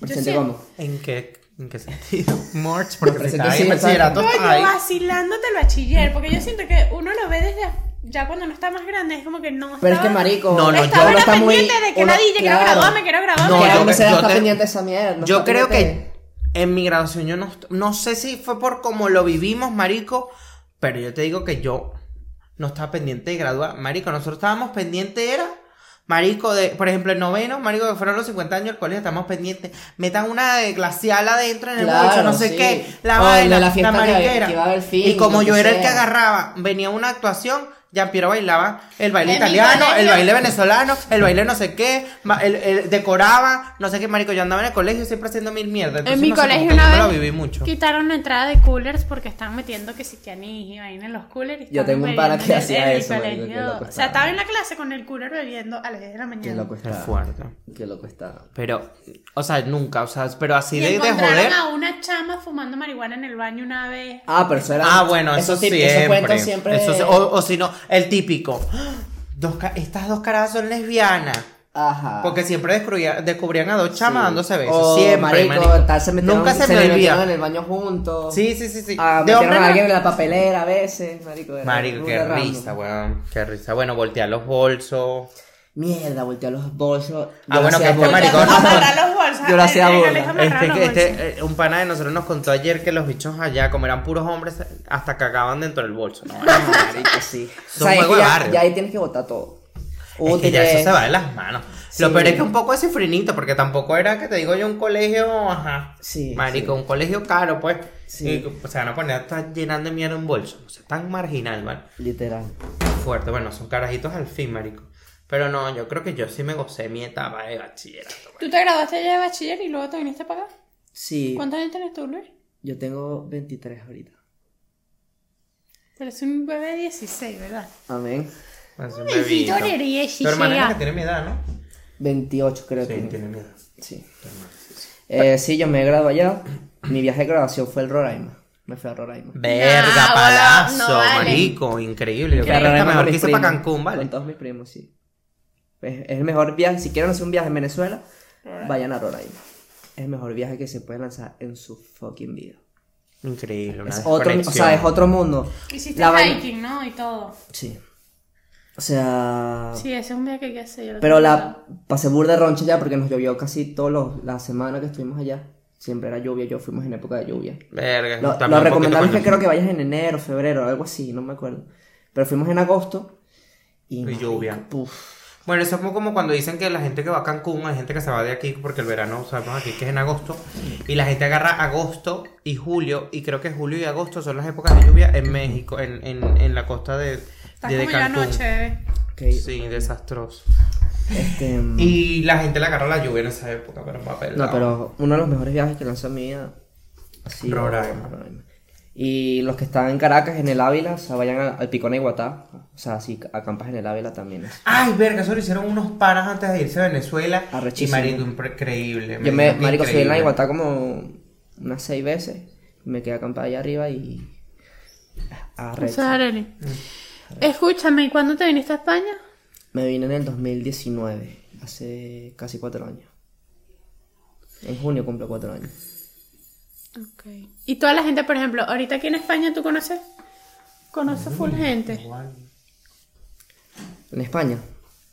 Presente cómo. ¿En qué, en qué sentido? [LAUGHS] March, porque Presente sí, bachillerato, Coño, vacilándote el bachiller. Porque yo siento que uno lo ve desde. Ya cuando no está más grande, es como que no. Pero es que, estaba- marico. No, no, Estaba yo- era está muy- pendiente de que uno- nadie quiero claro. graduarme, quiero graduarme. No, yo- uno se yo está te- pendiente de esa mierda. no Yo creo pendiente que en mi graduación yo no, no sé si fue por cómo lo vivimos, marico, pero yo te digo que yo no estaba pendiente de graduar. Marico, nosotros estábamos pendientes, era, marico, de, por ejemplo, el noveno, marico, que fueron los 50 años del colegio, estamos pendientes. Metan una de glacial adentro en el Claro, bolso, no sé sí. qué, la vaina, la que- mariquera. que iba a haber fin, y como yo era el que agarraba, venía una actuación, Piero bailaba el baile En italiano, el baile venezolano, el baile no sé qué, el, el- decoraba, no sé qué, marico, yo andaba en el colegio siempre haciendo mil mierdas. En mi no colegio que una lo vez viví mucho. quitaron la entrada de coolers porque estaban metiendo que si que anís y vaina en los coolers. y Yo tengo un pana que hacía eso, marico, colegio. qué loco O sea, estaba. en la clase con el cooler bebiendo a las 10 de la mañana. Qué loco Qué está. fuerte. Qué loco está. Pero, o sea, nunca, o sea, pero así Y de, de encontraron joder. a una chama fumando marihuana en el baño una vez. Ah, pero eso era. Ah, bueno, eso tip- siempre. Cuentos siempre. Eso sí- o, o si no, el típico. ¡Ah! Dos estas dos caras son lesbianas. Ajá. Porque siempre descubría- descubrían a dos chamas Sí. dándose besos. O, siempre, marico, marico. tal, se metieron, Nunca se, se me en el baño juntos. Sí, sí, sí, sí. Ah, de metieron hombre a alguien en la papelera a veces, marico. era Marico, muy qué random. risa, weón. Qué risa. Bueno, voltear los bolsos. Mierda, volteé a los bolsos. Ah, bueno, que este Amarrar los bolsos. Yo lo hacía amarraban Este, que- este, un pana de nosotros nos contó ayer que los bichos allá, como eran puros hombres, hasta cagaban dentro del bolso. No, [LAUGHS] Marico, sí. O Son sea, es juego de ya, barrio. ya ahí tienes que botar todo. Un Es que ya eso se va de las manos. Lo peor es que un poco de cifrinito, porque tampoco era que te digo yo un colegio, ajá. Sí, Marico, sí. un colegio caro, pues. Sí. Y, o sea, a poner a estar llenando de mierda un bolso. O sea, tan marginal, ¿vale? Literal. Fuerte. Bueno, son carajitos al fin, marico. Pero no, yo creo que yo sí me gocé mi etapa de bachillerato. Tú te graduaste ya de bachiller y luego te viniste para acá. Sí. ¿Cuántos años tienes tú, Luis? Yo tengo 23 ahorita. Pero es un bebé de 16, ¿verdad? Amén. Es un sí, bebito. eres 16 Tu hermana es la ya. que tiene mi edad, ¿no? 28 creo Sí, que. tiene mi edad. Sí. Eh, sí, yo me gradué allá. Mi viaje de graduación fue el Roraima. Me fui a Roraima. Verga, Nah, palazo, bueno, no vale. marico, increíble. Yo creo que está Roraima con mejor mis que irse para primos, Cancún, ¿vale? Con todos mis primos, sí. Es, es el mejor viaje. Si quieren hacer un viaje en Venezuela, vayan a Roraima. Es el mejor viaje que se puede lanzar en su fucking vida. Increíble, una Es otro, o sea, es otro mundo. Hiciste La hiking, ¿no? Y todo. Sí. O sea. Sí, ese es un viaje que hay que hacer. yo lo Pero la pasé burda de roncha ya porque nos llovió casi toda la semana que estuvimos allá. Siempre era lluvia, yo fuimos en época de lluvia. Verga, Lo, lo recomendable es que creo que vayas en enero, febrero, algo así, no me acuerdo. Pero fuimos en agosto y, lluvia. puf. Bueno, eso es como, cuando dicen que la gente que va a Cancún, hay gente que se va de aquí porque el verano, sabemos aquí que es en agosto, y la gente agarra agosto y julio, y creo que julio y agosto son las épocas de lluvia en México, en, en, en la costa de, Estás de, de como ya Cancún. noche, bebé. Ok, Sí, desastroso. este, mm, Y la gente le agarra la lluvia en esa época, pero va a no, pero uno de los mejores viajes que lanzó mi vida ha sido Roraima. Roraima. Y los que están en Caracas, en el Ávila, o sea, vayan al, al Picón de Iguatá. O sea, si acampas en el Ávila también es. Ay, verga, eso lo hicieron unos panas antes de irse a Venezuela. Y marico, increíble. Yo me, marico, subí en la increíble. Iguatá como unas seis veces. Me quedé acampada allá arriba y... Arrecho. O sea, Arely. Escúchame, ¿y cuándo te viniste a España? Me vine en el 2019, hace casi cuatro años. En junio cumplo cuatro años. Ok. ¿Y toda la gente, por ejemplo, ahorita aquí en España tú conoces? ¿Conoces full gente? ¿En España?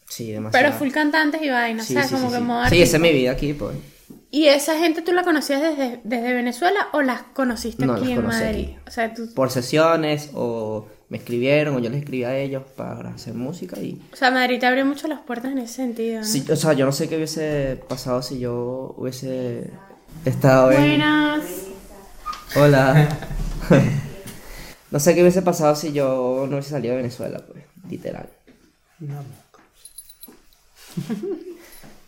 Sí, demasiado. Pero full cantantes y vainas, Sí, o sea, sí, como sí, que sí. modo Sí, esa es mi vida aquí, pues. ¿Y esa gente tú la conocías desde, desde Venezuela o las conociste No, aquí las en conocí Madrid? aquí. O sea, tú, Por sesiones, o me escribieron, o yo les escribí a ellos para hacer música y... o sea, Madrid te abrió mucho las puertas en ese sentido. ¿no? Sí, o sea, yo no sé qué hubiese pasado si yo hubiese estado en... Buenas. Hola. [LAUGHS] No sé qué hubiese pasado si yo no hubiese salido de Venezuela, pues, literal. [LAUGHS]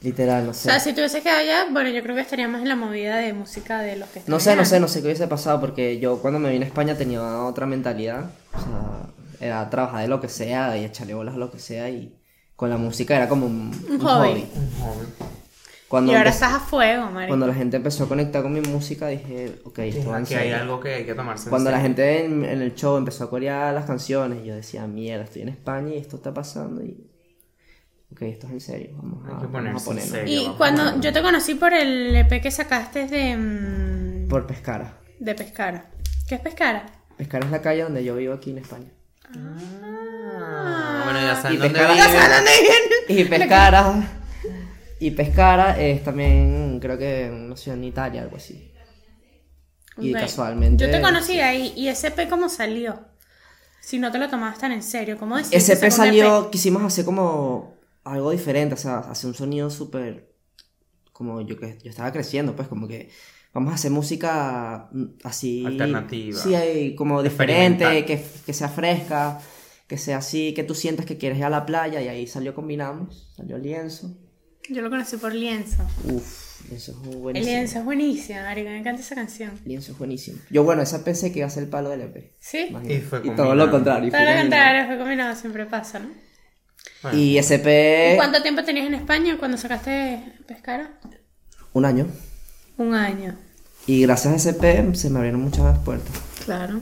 Literal, no O sé. sea, si tú hubieses quedado allá, bueno, yo creo que estaríamos en la movida de música de los que están No sé, no sé, no sé qué hubiese pasado porque yo cuando me vine a España tenía otra mentalidad. O sea, era trabajar de lo que sea y echarle bolas a lo que sea y con la música era como un, un hobby. Cuando, Y ahora empe- estás a fuego, marico. cuando la gente empezó a conectar con mi música dije, ok, esto va en Aquí hay algo que hay que tomarse en Cuando la gente en, en el show empezó a corear las canciones, yo decía, mierda, estoy en España y esto está pasando y... Ok, esto es en serio, vamos a, Hay que vamos a ponerse en ponernos. serio. Y vamos cuando yo te conocí por el EP que sacaste de, mm, Por Pescara. de Pescara. ¿Qué es Pescara? Pescara es la calle donde yo vivo aquí en España. Ah, bueno, ya saben Y dónde Pescara-. Y Pescara. [LAUGHS] Y Pescara es también, creo que una ciudad en Italia, algo así. Y casualmente. Yo te conocí ahí. ¿Y ese EP cómo salió? Si no te lo tomabas tan en serio, ¿cómo decís? Ese EP salió, quisimos hacer como algo diferente, o sea, hacer un sonido súper. Como yo que yo estaba creciendo, pues, como que vamos a hacer música mm, así. Alternativa. Sí, como diferente, que, que sea fresca, que sea así, que tú sientas que quieres ir a la playa, y ahí salió Combinamos, salió Lienzo. Yo lo conocí por Lienzo. Uf, Lienzo es muy El buenísimo. Lienzo es buenísimo, marico. Me encanta esa canción. Lienzo es buenísimo. Yo, bueno, esa pensé que iba a ser el palo del EP. ¿Sí? imagínate. Y fue todo combinado. lo contrario. Todo lo contrario, fue combinado, siempre pasa, ¿no? Bueno, Y ¿Y EP. cuánto tiempo tenías en España cuando sacaste Pescara? Un año. Un año. Y gracias a EP se me abrieron muchas puertas. Claro.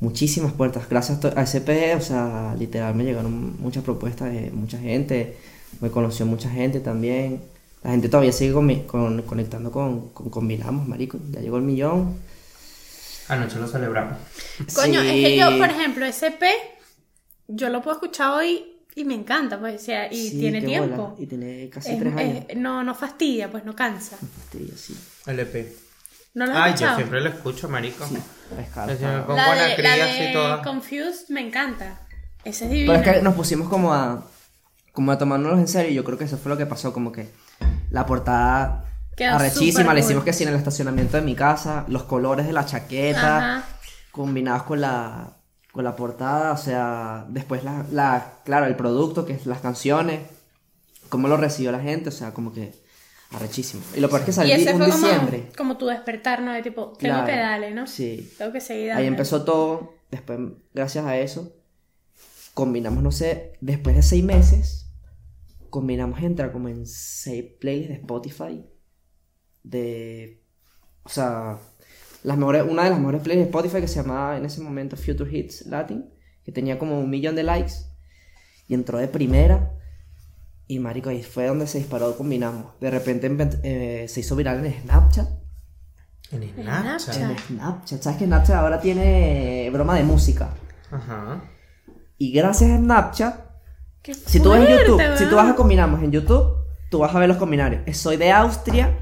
Muchísimas puertas. Gracias a EP, o sea, literal me llegaron muchas propuestas de mucha gente. Me conoció mucha gente también. La gente todavía sigue con, con- conectando con, con Combinamos, marico. Ya llegó el millón. Anoche lo celebramos. Coño, Sí. es que yo, por ejemplo, ese EP, yo lo puedo escuchar hoy y me encanta, pues, o sea, y Sí, tiene tiempo. bola. Y tiene casi Es- tres años. es- no, no fastidia, pues no cansa. Sí, sí. LP. ¿No lo has Ay, yo siempre lo escucho, marico. La con de, la de así toda. Confused me encanta. Ese es Pero divino. es que nos pusimos como a como a tomárnoslos en serio y yo creo que eso fue lo que pasó, como que la portada Quedó arrechísima, le hicimos cool. que sí en el estacionamiento de mi casa, los colores de la chaqueta Ajá. combinados con la con la portada, o sea, después la, la claro, el producto, que es las canciones, cómo lo recibió la gente, o sea, como que arrechísimo. Y lo peor es que Y salió ese un fue diciembre. como tu despertar, ¿no? De tipo, tengo Claro, que darle, ¿no? Sí. Tengo que seguir Ahí dándole. empezó todo. Después, gracias a eso, combinamos, no sé, después de seis meses, combinamos entrar como en seis playlists de Spotify. De. O sea, las mejores, una de las mejores playlists de Spotify que se llamaba en ese momento Future Hits Latin, que tenía como un millón de likes. Y entró de primera. Y marico, ahí fue donde se disparó, combinamos. De repente eh, se hizo viral en Snapchat. En Snapchat. Snapchat. En Snapchat. ¿Sabes que Snapchat ahora tiene broma de música? Ajá. Y gracias a Snapchat, Qué si tú ves en fuerte, YouTube, si tú vas a combinamos en YouTube, tú vas a ver los combinarios. Eh, Soy de Austria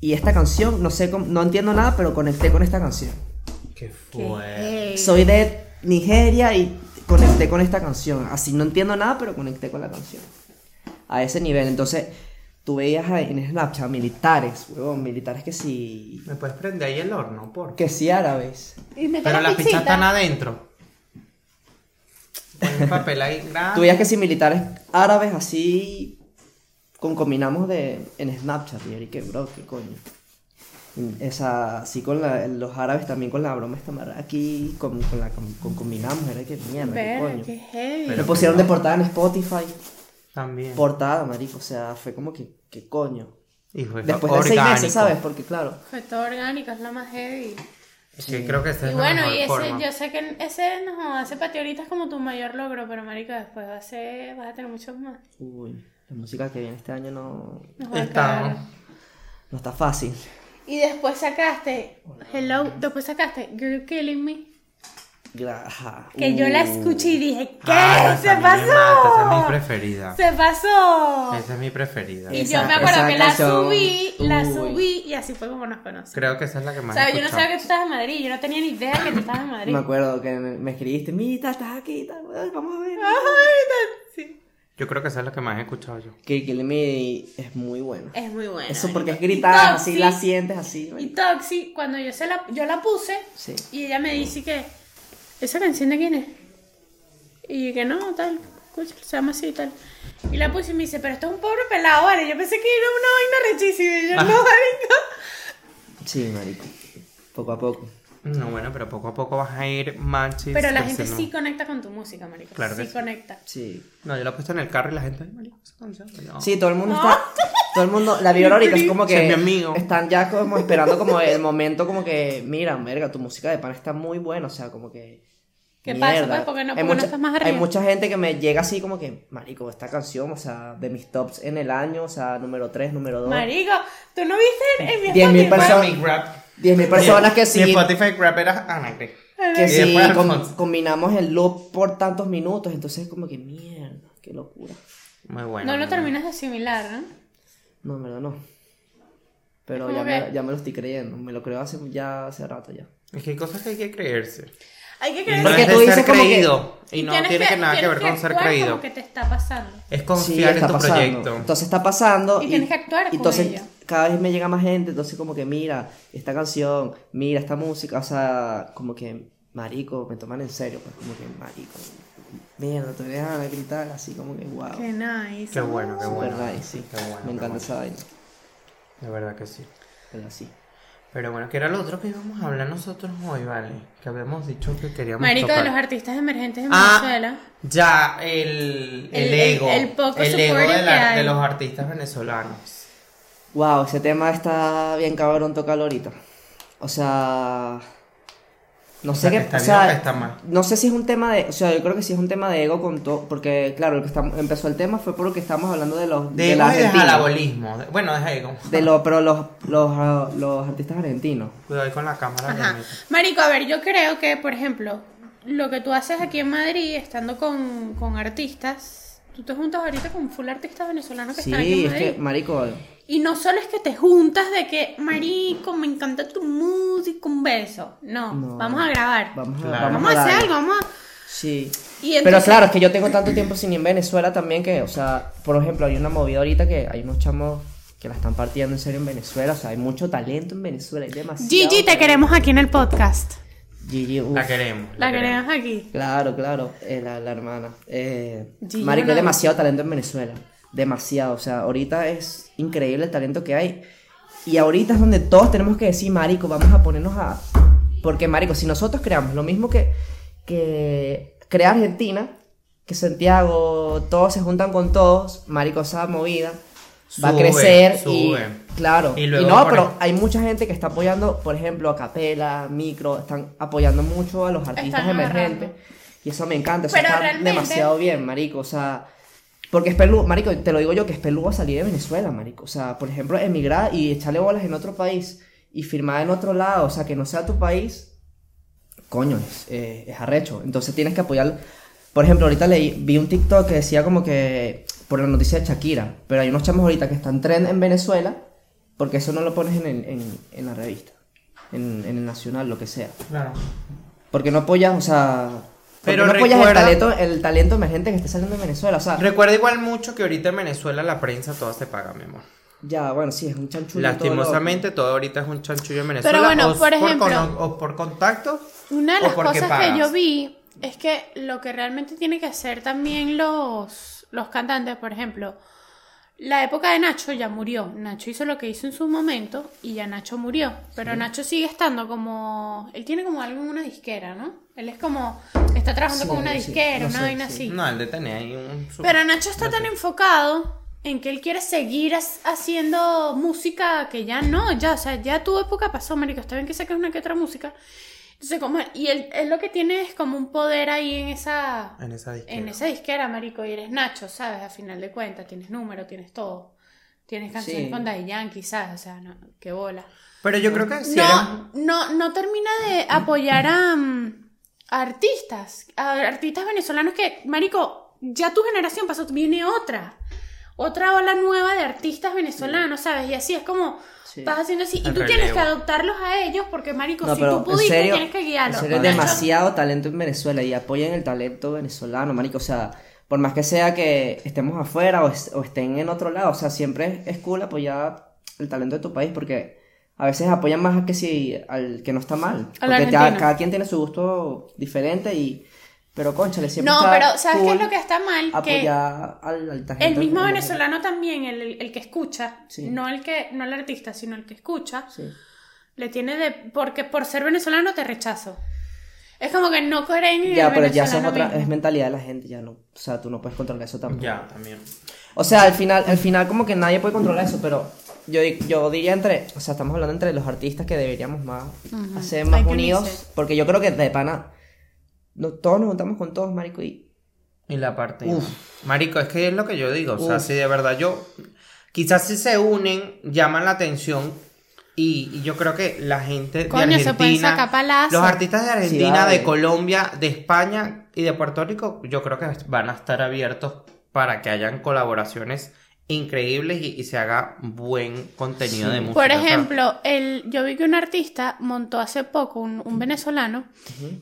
y esta canción, no sé, cómo- no entiendo nada, pero conecté con esta canción. Qué Qué fue. heavy. Soy de Nigeria y conecté con esta canción. Así no entiendo nada, pero conecté con la canción. A ese nivel. Entonces, tú veías en Snapchat militares, huevón, militares que sí. ¿Me puedes prender ahí el horno, por que sí árabes. Y Pero la las pizzas están adentro. Un papel ahí grande. Tú veías que si militares árabes así con combinamos de en Snapchat y que bro, qué coño. Esa, así con la- los árabes también con la broma esta mar- aquí con, con la con, con combinamos, era que mierda, qué coño. qué heavy. Me pusieron de portada en Spotify, También. portada, marico, o sea, fue como que qué coño. Y fue Después de seis orgánico. meses, ¿sabes? Porque claro, Fue todo orgánico, es lo más heavy. Sí, creo que esa es Y la bueno, mejor y ese, forma. yo sé que ese, no, ti ahorita es como tu mayor logro, pero marica, después va a ser, vas a tener muchos más. uy, la música que viene este año no, Está. no está fácil. Y después sacaste, hello, después sacaste Girl Killing Me, Que yo la uh. escuché y dije, ¿qué? Esa ¡Se mata, Esa es mi pasó! preferida. ¡Se pasó! Esa es mi preferida. Y Esa- yo me acuerdo que la canción, subí, la uy. subí y así fue como nos conocimos. Creo que esa es la que O más sea, he yo no sabía que tú estabas en Madrid, yo no tenía ni idea que tú estabas en Madrid. Me acuerdo que me, me escribiste, Mita, estás aquí, vamos a ver. Ay, sí. Yo creo que esa es la que más he escuchado yo. Que Kill Me es muy bueno. Es muy bueno. Eso porque es Y así la sientes así. Y Toxi, cuando yo, se la, yo la puse Sí. y ella me dice que ¿esa canción de quién es? Y que no, tal, escucha, se llama así, tal. Y la puse y me dice, pero esto es un pobre pelado, ¿vale? Yo pensé que era una vaina rechísima y yo, no, marico. Sí, marico. Poco a poco. No, bueno, pero poco a poco vas a ir manchis. Pero la gente sí conecta con tu música, marico. Claro que sí conecta. Sí. No, yo lo he puesto en el carro y la gente, ay, marico, esa canción. No. Sí, todo el mundo está. Todo el mundo. La vibra ahorita es como que. Mi amigo. Están ya como esperando como el momento, como que. Mira, verga, tu música de pan está muy buena. O sea, como que. ¿Qué pasa, pues? ¿Por qué no- Hay por qué no estás más arriba? Hay mucha gente que me llega así como que, marico, esta canción, o sea, de mis tops en el año, o sea, número 3, número 2. Marico, ¿tú no viste en mi 10.000 Spotify? personas. mi rap. 10.000 personas que Mi sí, Spotify rap era Ana Cris. que Y sí después com- combinamos el loop por tantos minutos, entonces como que mierda, qué locura. Muy bueno. No lo terminas de asimilar, ¿no? No, en verdad no. Pero Es ya me, ya me lo estoy creyendo, me lo creo hace, ya hace rato ya. Es que hay cosas que hay que creerse. Hay que Y creer no Porque es tú de dices ser como que- creído. Y no tienes tiene que nada que ver con ser actuar creído. como que te está pasando. Es Sí, confiar en está tu pasando. proyecto. Entonces está pasando. Y tienes que actuar con Entonces ello. cada vez me llega más gente, entonces como que mira esta canción, mira esta música, o sea, como que marico, me toman en serio, pues como que marico. Mierda, te dejan a gritar así como que wow. Qué nice. Qué bueno, qué Super bueno. nice, sí. Qué bueno, me qué encanta bueno. esa vaina. De verdad que sí. Pero sí. Pero bueno, que era lo otro que íbamos a hablar nosotros hoy, ¿vale? Que habíamos dicho que queríamos Marico, de tocar. los artistas emergentes en Ah, Venezuela. ya, el, el, ego. el poco el ego de, la- de los artistas venezolanos. Wow, ese tema está bien cabrón tocarlo ahorita. O sea, no O sé sea, qué, que está o sea, que está no sé si es un tema de, o sea, yo creo que sí es un tema de ego con todo, porque claro, el que estamos, empezó el tema fue porque estamos hablando de los De la ego y de. De- Bueno, de ego. de lo, pero los, los, ah, los artistas argentinos. Cuidado ahí con la cámara. Ajá. Marico, a ver, yo creo que, por ejemplo, lo que tú haces aquí en Madrid, estando con, con artistas, tú te juntas ahorita con full artistas venezolanos que Sí, están aquí en es Madrid. que, marico, Y no solo es que te juntas de que, marico, me encanta tu música, un beso. No, No. vamos a grabar. vamos a, Claro. Vamos a hacer darle. algo, vamos a... Sí. Y Pero entonces- claro, es que yo tengo tanto tiempo sin ir en Venezuela también que, o sea, por ejemplo, hay una movida ahorita que hay unos chamos que la están partiendo en serio en Venezuela, o sea, hay mucho talento en Venezuela, hay demasiado. Gigi, te queremos aquí en el podcast. Gigi, uf. La queremos. La queremos aquí. Claro, claro, eh, la, la hermana. Eh, Gigi marico, hay demasiado talento en Venezuela. Demasiado. O sea, ahorita es increíble el talento que hay. Y ahorita es donde todos tenemos que decir, marico, vamos a ponernos a... Porque, marico, si nosotros creamos lo mismo que, que crea Argentina, que Santiago, todos se juntan con todos, marico, esa movida va a Sube, crecer y... sube. Claro. Y Y, luego no, por pero hay mucha gente que está apoyando, por ejemplo, a Capela, Micro, están apoyando mucho a los artistas Están emergentes. agarrando. Y eso me encanta, eso Pero está realmente- demasiado bien, marico, o sea... Porque es peludo, marico, te lo digo yo, que es peludo salir de Venezuela, marico. O sea, por ejemplo, emigrar y echarle bolas en otro país y firmar en otro lado, o sea, que no sea tu país, coño, es, eh, es arrecho. Entonces tienes que apoyar. Por ejemplo, ahorita leí, vi un TikTok que decía como que por la noticia de Shakira, pero hay unos chamos ahorita que están trend en Venezuela porque eso no lo pones en, el- en, en la revista, en, en el nacional, lo que sea. Claro. Porque no apoyas, o sea. Pero no apoyas recuerda- el talento, el talento emergente que está saliendo en Venezuela. O sea, Recuerda igual mucho que ahorita en Venezuela la prensa toda se paga, mi amor. ya, bueno, sí, es un chanchullo. Lastimosamente todo ahorita es un chanchullo en Venezuela. bueno, o por ejemplo- o por contacto. Una de las cosas pagas. que yo vi es que lo que realmente tienen que hacer también los, los cantantes, por ejemplo, la época de Nacho ya murió. Nacho hizo lo que hizo en su momento y ya Nacho murió. Pero Nacho sigue estando como. Él tiene como algo en una disquera, ¿no? Él es como. Está trabajando Sí, con una sí, disquera, no una sé, vaina sí. así. No, el de tener ahí un. Pero Nacho está tan enfocado en que él quiere seguir haciendo música que ya no, ya, o sea, ya tu época pasó, marico, está bien que una que otra música. Entonces, como, y él, él lo que tiene es como un poder ahí en esa, En esa disquera. en esa disquera, marico, y eres Nacho, ¿sabes? A final de cuentas, tienes número, tienes todo. Tienes canciones Sí. con Daddy Yankee, ¿sabes? O sea, no, qué bola. Pero yo creo que si no, eran- no, no termina de apoyar a, mm, a artistas, a artistas venezolanos que, marico, ya tu generación pasó, viene otra, otra ola nueva de artistas venezolanos, ¿sabes? Y así es como Sí. vas haciendo así, y El tú tienes que adoptarlos a ellos porque, marico, No, si pero tú en pudiste, serio, tienes que en guiarlos. serio hay Nacho- demasiado talento en Venezuela y apoyen el talento venezolano, marico. O sea, por más que sea que estemos afuera o, es- o estén en otro lado, o sea, siempre es cool apoyar el talento de tu país porque a veces apoyan más a que si al que no está mal. Al Porque cada quien tiene su gusto diferente y... Pero conchale, siempre No, está pero ¿sabes qué es lo que está mal? Que al, al el mismo venezolano también, el, el- que escucha, Sí. no el que, no el artista, sino el que escucha, Sí. le tiene de. porque por ser venezolano te rechazo. Es como que no creen en Ya, el pero ya venezolano otra, es mentalidad de la gente, ya no. O sea, tú no puedes controlar eso tampoco. Ya, también. O sea, al final, al final como que nadie puede controlar eso, pero yo, yo diría entre, o sea, estamos hablando entre los artistas que deberíamos más Ujú. hacer Hay más que unidos, porque yo creo que de pana no, todos nos juntamos con todos, marico, y Y la parte. Uf. Marico, es que es lo que yo digo. O sea, Uf. si de verdad yo. Quizás si se unen, llaman la atención. Y, y yo creo que la gente de Coño, se pueden Argentina. sacar palazos. Los artistas de Argentina, vale. de Colombia, de España y de Puerto Rico, yo creo que van a estar abiertos para que hayan colaboraciones increíbles y, y se haga buen contenido Sí. de música. Por o sea, ejemplo, el, yo vi que un artista montó hace poco, un, un venezolano,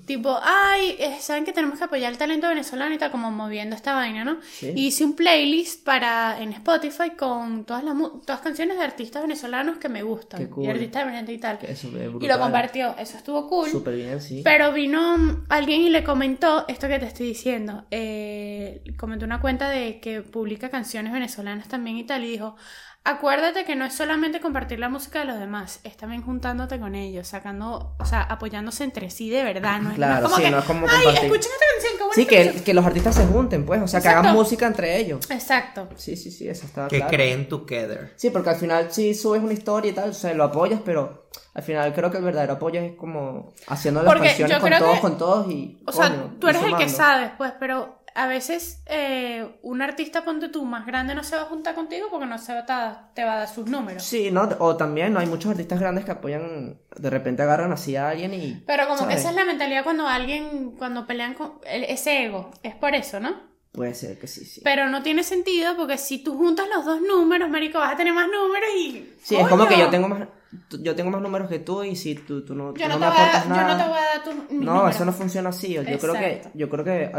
tipo, ay, eh, saben que tenemos que apoyar el talento venezolano y tal, como moviendo esta vaina, ¿no? Sí. Y hice un playlist para en Spotify con todas las mu- todas canciones de artistas venezolanos que me gustan. Qué cool. Y artistas y tal. eso es Y lo compartió, eso estuvo cool. Súper bien, sí. Pero vino alguien y le comentó esto que te estoy diciendo. Eh, comentó una cuenta de que publica canciones venezolanas también y tal. Y dijo: Acuérdate que no es solamente compartir la música de los demás, es también juntándote con ellos, sacando, o sea, apoyándose entre sí de verdad. No es, no es Claro, como sí, que, no es como Ay, compartir". escuchen esta canción, qué buena Sí, que, canción". que los artistas se junten, pues, o sea, que hagan Exacto. música entre ellos. Exacto. Sí, sí, sí, eso está que claro. creen together. Sí, porque al final sí subes una historia y tal, o sea, lo apoyas, pero al final creo que el verdadero apoyo es como haciendo las Porque canciones con creo todos, que- con todos y. O sea, coño, tú eres el que sabes, pues, pero a veces eh, un artista, ponte tú, más grande no se va a juntar contigo porque no se va a, te va a dar sus números. Sí, ¿no? O también hay muchos artistas grandes que apoyan, de repente agarran así a alguien y. Pero como que esa es la mentalidad cuando alguien, cuando pelean con el- ese ego, es por eso, ¿no? Puede ser que sí, sí. Pero no tiene sentido porque si tú juntas los dos números, marico, vas a tener más números y... Sí, es como que yo tengo más. Tú- Yo tengo más números que tú y si tú, tú no, tú Yo no, no te me a, aportas yo nada. no te voy a dar tus No, números. eso no funciona así. Yo creo que, yo creo que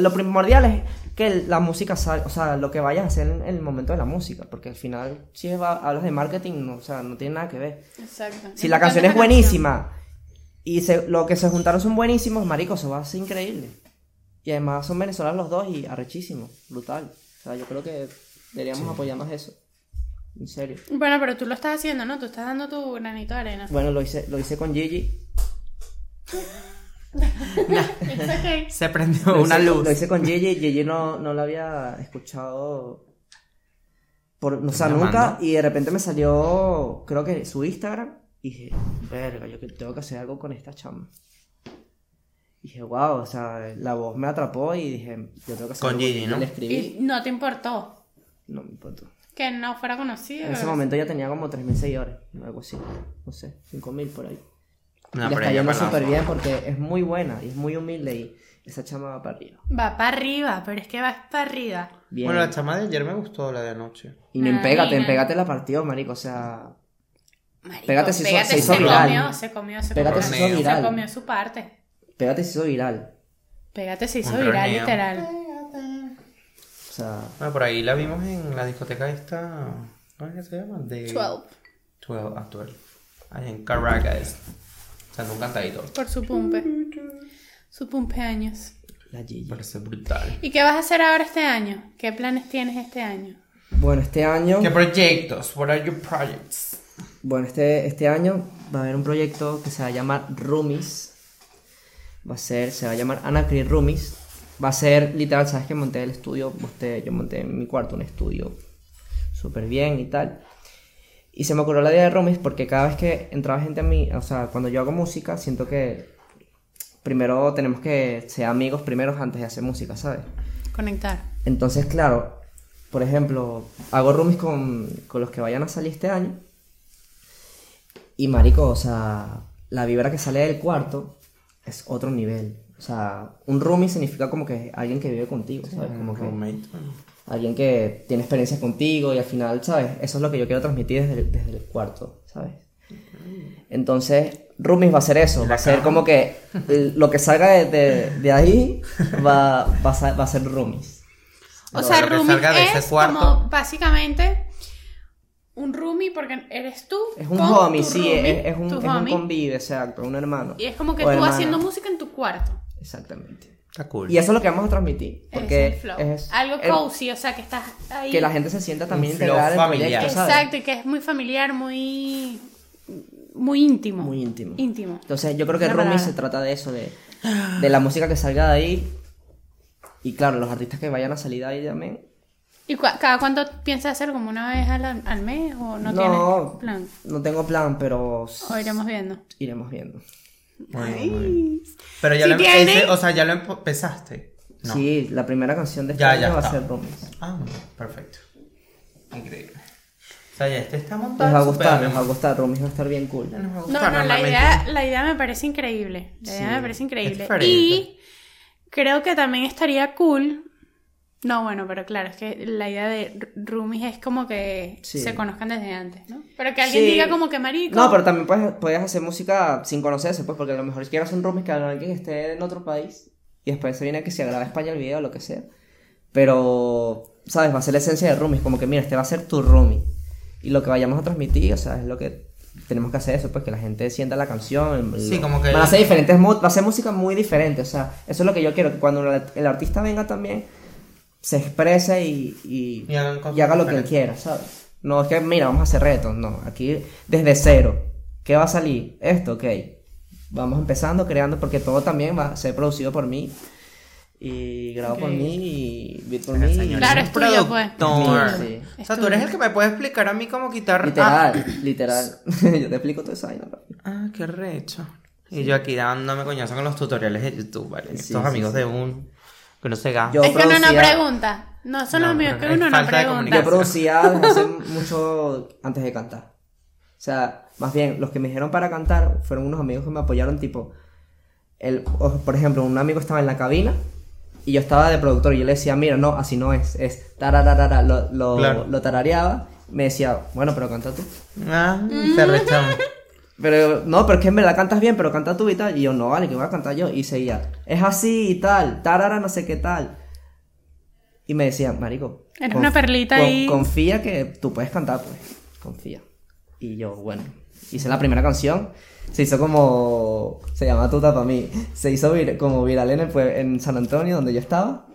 lo primordial es que la música salga, o sea, lo que vayas a hacer en el momento de la música, porque al final, si es- hablas de marketing, no, o sea, no tiene nada que ver. Exacto. Si la canción es buenísima y se, lo que se juntaron son buenísimos, marico, eso va a ser increíble. Y además son venezolanos los dos y arrechísimos, brutal. O sea, yo creo que deberíamos apoyar más eso. En serio. Bueno, pero tú lo estás haciendo, ¿no? Tú estás dando tu granito de arena. Bueno, lo hice, lo hice con Gigi. [LAUGHS] Okay. Se prendió Lo una hice- luz. Lo hice con Gigi. Gigi no, no lo había escuchado. Por, o sea, Llamando. nunca. Y de repente me salió, creo que su Instagram. Y dije, verga, yo que- tengo que hacer algo con esta chama. Y dije, wow, o sea, la voz me atrapó y dije, yo tengo que hacer Con algo. Gigi, ¿no? Le escribí. Y no te importó No me importó. Que no fuera conocido. En ese momento ya tenía como 3.000 seguidores, algo así. No sé, 5.000 por ahí. No, y está yendo súper bien porque es muy buena y es muy humilde y esa chama va para arriba. Va para arriba, pero es que vas para arriba. Bien. Bueno, la chama de ayer me gustó, la de anoche. Y en Nada, Pégate, en. Pégate la partió, marico, o sea... Marico, Pégate se hizo- Pégate se hizo viral. comió, se comió, se Pégate comió. se hizo Se comió su parte. Pégate se hizo viral. Pégate se hizo Un viral, literal. Sea, Bueno, por ahí la vimos en la discoteca esta. ¿Cómo es que se llama? De... 12. 12, ah, 12. Allá en Caracas. O sea, un cantadito. Por su pumpe. Su pumpeaños. la Gigi. Parece brutal. ¿Y qué vas a hacer ahora este año? ¿Qué planes tienes este año? Bueno, este año... ¿Qué proyectos? What are your projects? Bueno, este, este año va a haber un proyecto que se va a llamar Roomies. Va a ser, se va a llamar Anacri Roomies. Va a ser literal, sabes que monté el estudio, monté, yo monté en mi cuarto un estudio súper bien y tal. Y se me ocurrió la idea de Roomies porque cada vez que entraba gente a mí, o sea, cuando yo hago música, siento que primero tenemos que ser amigos primero antes de hacer música, ¿sabes? Conectar. Entonces, claro, por ejemplo, hago roomies con, con los que vayan a salir este año. Y marico, o sea, la vibra que sale del cuarto es otro nivel. O sea, un roomie significa como que alguien que vive contigo, ¿sabes? Como que Roommate. alguien que tiene experiencias contigo y al final, ¿sabes? Eso es lo que yo quiero transmitir desde el, desde el cuarto, ¿sabes? Entonces, Roomies va a ser eso, va a ser como que lo que salga de, de- de ahí va, [LAUGHS] va, a, ser- va a ser Roomies. O No, sea, ese es cuarto. como básicamente un roomie porque eres tú. Es un con homie, tu sí, roomie, es, es un, es un convive, exacto, un hermano. Y es como que tú hermana. haciendo música en tu cuarto. Exactamente. Está cool. Y eso es lo que vamos a transmitir. Porque es el flow. es Algo el- cozy, o sea, que estás ahí. que la gente se sienta también integrada familiar. proyecto, ¿sabes? Exacto, y que es muy familiar, muy. muy íntimo. Muy íntimo. Íntimo. Entonces yo creo que palabra. se trata de eso, de, de la música que salga de ahí. Y claro, los artistas que vayan a salir de ahí también. ¿Y cua- cada cuánto piensas hacer? ¿Como una vez al, al mes o no, No, tienes plan? no tengo plan, pero O iremos viendo. iremos viendo. Muy bien, muy bien. Pero ya lo ese- o sea, ya lo empezaste. No. Sí, la primera canción de este Ya, año ya va a ser Rumi. Ah, perfecto. Increíble. O sea, ya este está montado. va a gustar, les va a gustar, Rumi va a estar bien cool. Nos va a No, gustar, no, la idea, la idea me parece increíble. La idea Sí, me parece increíble. Y creo que también estaría cool. No, bueno, pero claro, es que la idea de roomies es como que Sí. se conozcan desde antes, ¿no? Pero que alguien Sí. diga como que marico. No, pero también puedes, puedes hacer música sin conocerse, pues, porque a lo mejor quieras un Rumi que alguien esté en otro país y después se viene que se graba España el video o lo que sea. Pero, ¿sabes? Va a ser la esencia de Rumi, como que mira, este va a ser tu Rumi. Y lo que vayamos a transmitir, o sea, es lo que tenemos que hacer eso, pues que la gente sienta la canción. Sí, lo- como que- Van a ser diferentes va a ser música muy diferente, o sea, eso es lo que yo quiero, que cuando el, el artista venga también se exprese y, y, Y hagan cosas y haga lo que él quiera, ¿sabes? No es que, mira, vamos a hacer retos, no, aquí desde cero. ¿Qué va a salir? Esto, ok. Vamos empezando, creando, porque todo también va a ser producido por mí. Y grabado por Ok. mí y beat por mí. señor Claro, es es tuyo, pues. productor. Sí, O sea, tú eres el que me puede explicar a mí cómo quitar. Literal, literal. [LAUGHS] Yo te explico todo eso ahí, ¿no? Ah, qué recho. Y yo aquí dándome coñazo con los tutoriales de YouTube, ¿vale? Sí, Estos sí, amigos sí. de un. Que no se gasta. Yo- es que uno no producía- pregunta. No, son No, los míos, que uno no pregunta. Yo producía hace mucho antes de cantar. O sea, más bien, los que me dijeron para cantar fueron unos amigos que me apoyaron, tipo, el, o, por ejemplo, un amigo estaba en la cabina y yo estaba de productor y yo le decía, mira, no, así no es, es tarararara, lo, lo, Claro. lo tarareaba, me decía, bueno, pero canta tú. Ah, se rechazó. [LAUGHS] Pero, no, pero es que en verdad cantas bien, pero canta tú y tal. Y yo, no, vale, que voy a cantar yo. Y seguía, es así y tal, tarara, no sé qué tal. Y me decía, marico. Eres una perlita ahí. Confía que tú puedes cantar, pues. Confía. Y yo, bueno, hice la primera canción. Se hizo como. Se llama Tuta para mí. Se hizo vir- como viral en, el pue- en San Antonio, donde yo estaba.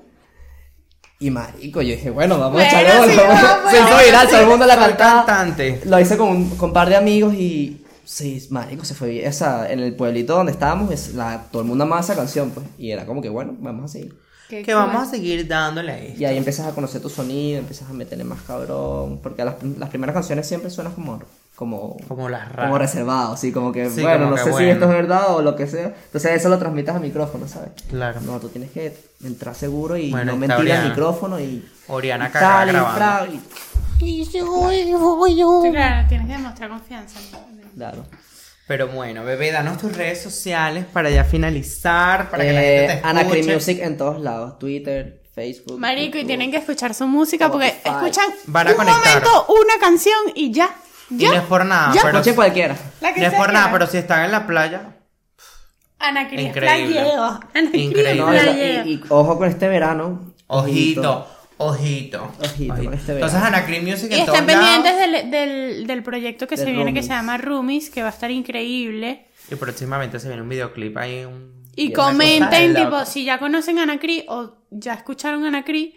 Y marico, yo dije, bueno, vamos a Bueno, echarle sí, bola. vamos, Se hizo viral, todo el mundo la cantaba. cantante. Lo hice con un, con un par de amigos y. Sí, marico, se fue bien. Esa, en el pueblito donde estábamos, es la, todo el mundo amaba esa canción, pues. Y era como que, bueno, vamos a seguir. Que vamos a seguir dándole a esto. Y ahí empiezas a conocer tu sonido, empiezas a meterle más cabrón. Porque las, las primeras canciones siempre suenan como. Como, Como las raras. como reservado, así como que, Sí, bueno, como no que sé si esto es verdad o lo que sea. Entonces eso lo transmites al micrófono, ¿sabes? Claro. No, tú tienes que entrar seguro y Bueno, no mentir al micrófono y. Oriana y cagada tal, y grabando. fra- y- Sí, claro, tienes que demostrar confianza. Claro. Pero bueno, bebé, danos tus redes sociales para ya finalizar, para que la Eh, gente te escuche. Anacri Music en todos lados, Twitter, Facebook. Marico, y tienen que escuchar su música porque Spotify. escuchan Van a un conectar. momento una canción y ya. Y no es por nada, Ya. pero... Escuchen cualquiera. La que No es por nada, pero si están en la playa... Ana Cris Increíble. Playeo. Ana Cris Increíble. No, y, y- y ojo con este verano. Ojito, ojito. Ojito con este Entonces, verano. Anacrim Music Y en todos estén pendientes lados. del, del, del proyecto que se viene que se llama Roomies, que va a estar increíble. Y próximamente se viene un videoclip ahí. Un... Y Y comenten, tipo, si ya conocen a Anacri o ya escucharon a Anacri,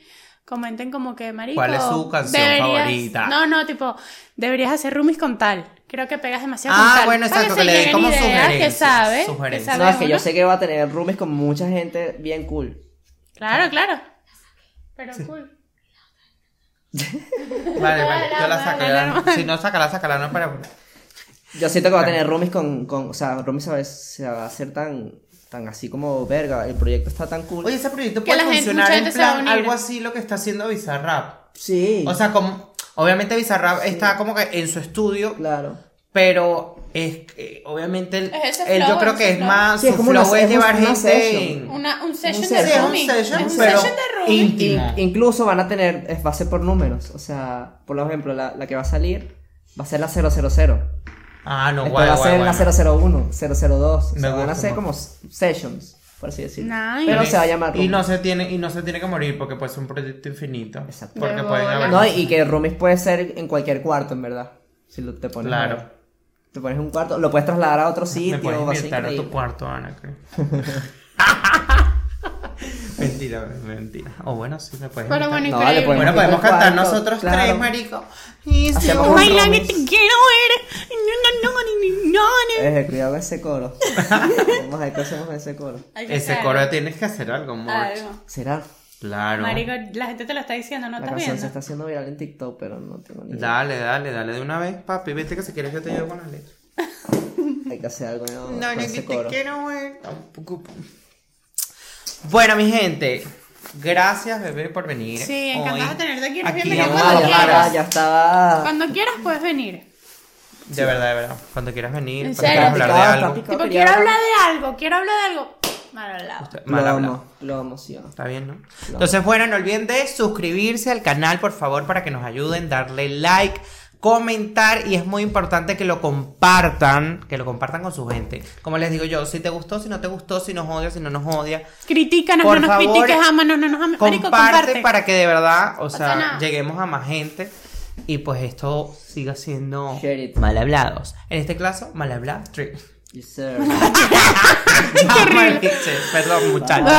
comenten como que, marico... ¿Cuál es su canción favorita? No, no, tipo, deberías hacer roomies con tal. Creo que pegas demasiado Ah, con tal. bueno, exacto, que le den como ideas, Que sugerencias, sabe, que sugerencias. sabe No, es que yo sé que va a tener roomies con mucha gente bien cool. Claro, claro. Pero cool. [LAUGHS] Vale, vale, yo la saco. Vale. Si no, sácala, sácala, no para... Yo siento que va a tener roomies con, con. O sea, roomies se va a hacer tan. Tan así como verga. El proyecto está tan cool. Oye, ese proyecto Que puede la funcionar en gente a plan algo así lo que está haciendo Bizarrap. sí. O sea, como... Obviamente Bizarrap está como que en su estudio, claro. pero es que, obviamente él, Es él yo creo que es flow. más Sí, es su como una- flow es es llevar una gente en- Una, un session Un de. Sí, es un session, pero session de. In- incluso van a tener. es- Va a ser por números. O sea, por ejemplo, la, la que va a salir. Va a ser la 000. Ah, no, Después guay, va a ser guay. la 001, 002. O Me sea, van a ser como sessions. por así decirlo. Nice. Pero se va a llamar y Roomies. no se tiene y no se tiene que morir porque puede ser un proyecto infinito. Exacto. Porque De pueden haber No, y que Roomies puede ser en cualquier cuarto, en verdad. Si lo, te pones. Claro. Te pones en un cuarto, lo puedes trasladar a otro Me sitio, puedes va a ser invitar a tu cuarto, Ana. [LAUGHS] mentira, mentira. O bueno, sí me puedes Pero bueno, No, le podemos Bueno, podemos cantar cuarto, nosotros claro. tres, marico. Y si un te quiero ver. No, no, no, no, no, no. Eh, cuidado con ese coro. [LAUGHS] Vamos a ver qué hacemos ese coro. Ese coro tienes que hacer algo, amor. ¿Será? Claro. Marico, la gente te lo está diciendo, ¿no La estás canción viendo? se está haciendo viral en TikTok, pero no tengo ni idea. Dale, dale, dale de una vez, papi. Vete que si quieres yo te ayudo con la letra. Hay que hacer algo ¿no? No, no, que te quiero ver. Tampoco. Bueno, mi gente, gracias, bebé, por venir. Sí, encantada de tenerte aquí, eres Aquí bienvenida cuando ya, quieras. estaba, ya estaba. Cuando quieras puedes venir. De verdad, de verdad. Cuando quieras venir, ¿En cuando serio? quieras hablar de algo. Tipo, quería quiero hablar- de algo, quiero hablar de algo. Mal hablado. Mal lo hablado. amo, lo amo, sí. Está bien, ¿no? Entonces, bueno, no olviden de suscribirse al canal, por favor, para que nos ayuden, darle like, comentar y es muy importante que lo compartan, que lo compartan con su gente. Como les digo yo, si te gustó, si no te gustó, si nos odias, si no nos odias, Critícanos, Por no nos favor, critiques, ámanos, no nos. Marico, comparte, comparte. para que de verdad, o sea, lleguemos a más gente y pues esto siga siendo mal hablados. En este caso, mal hablados. Yes, sir. [LAUGHS] Perdón, muchachos.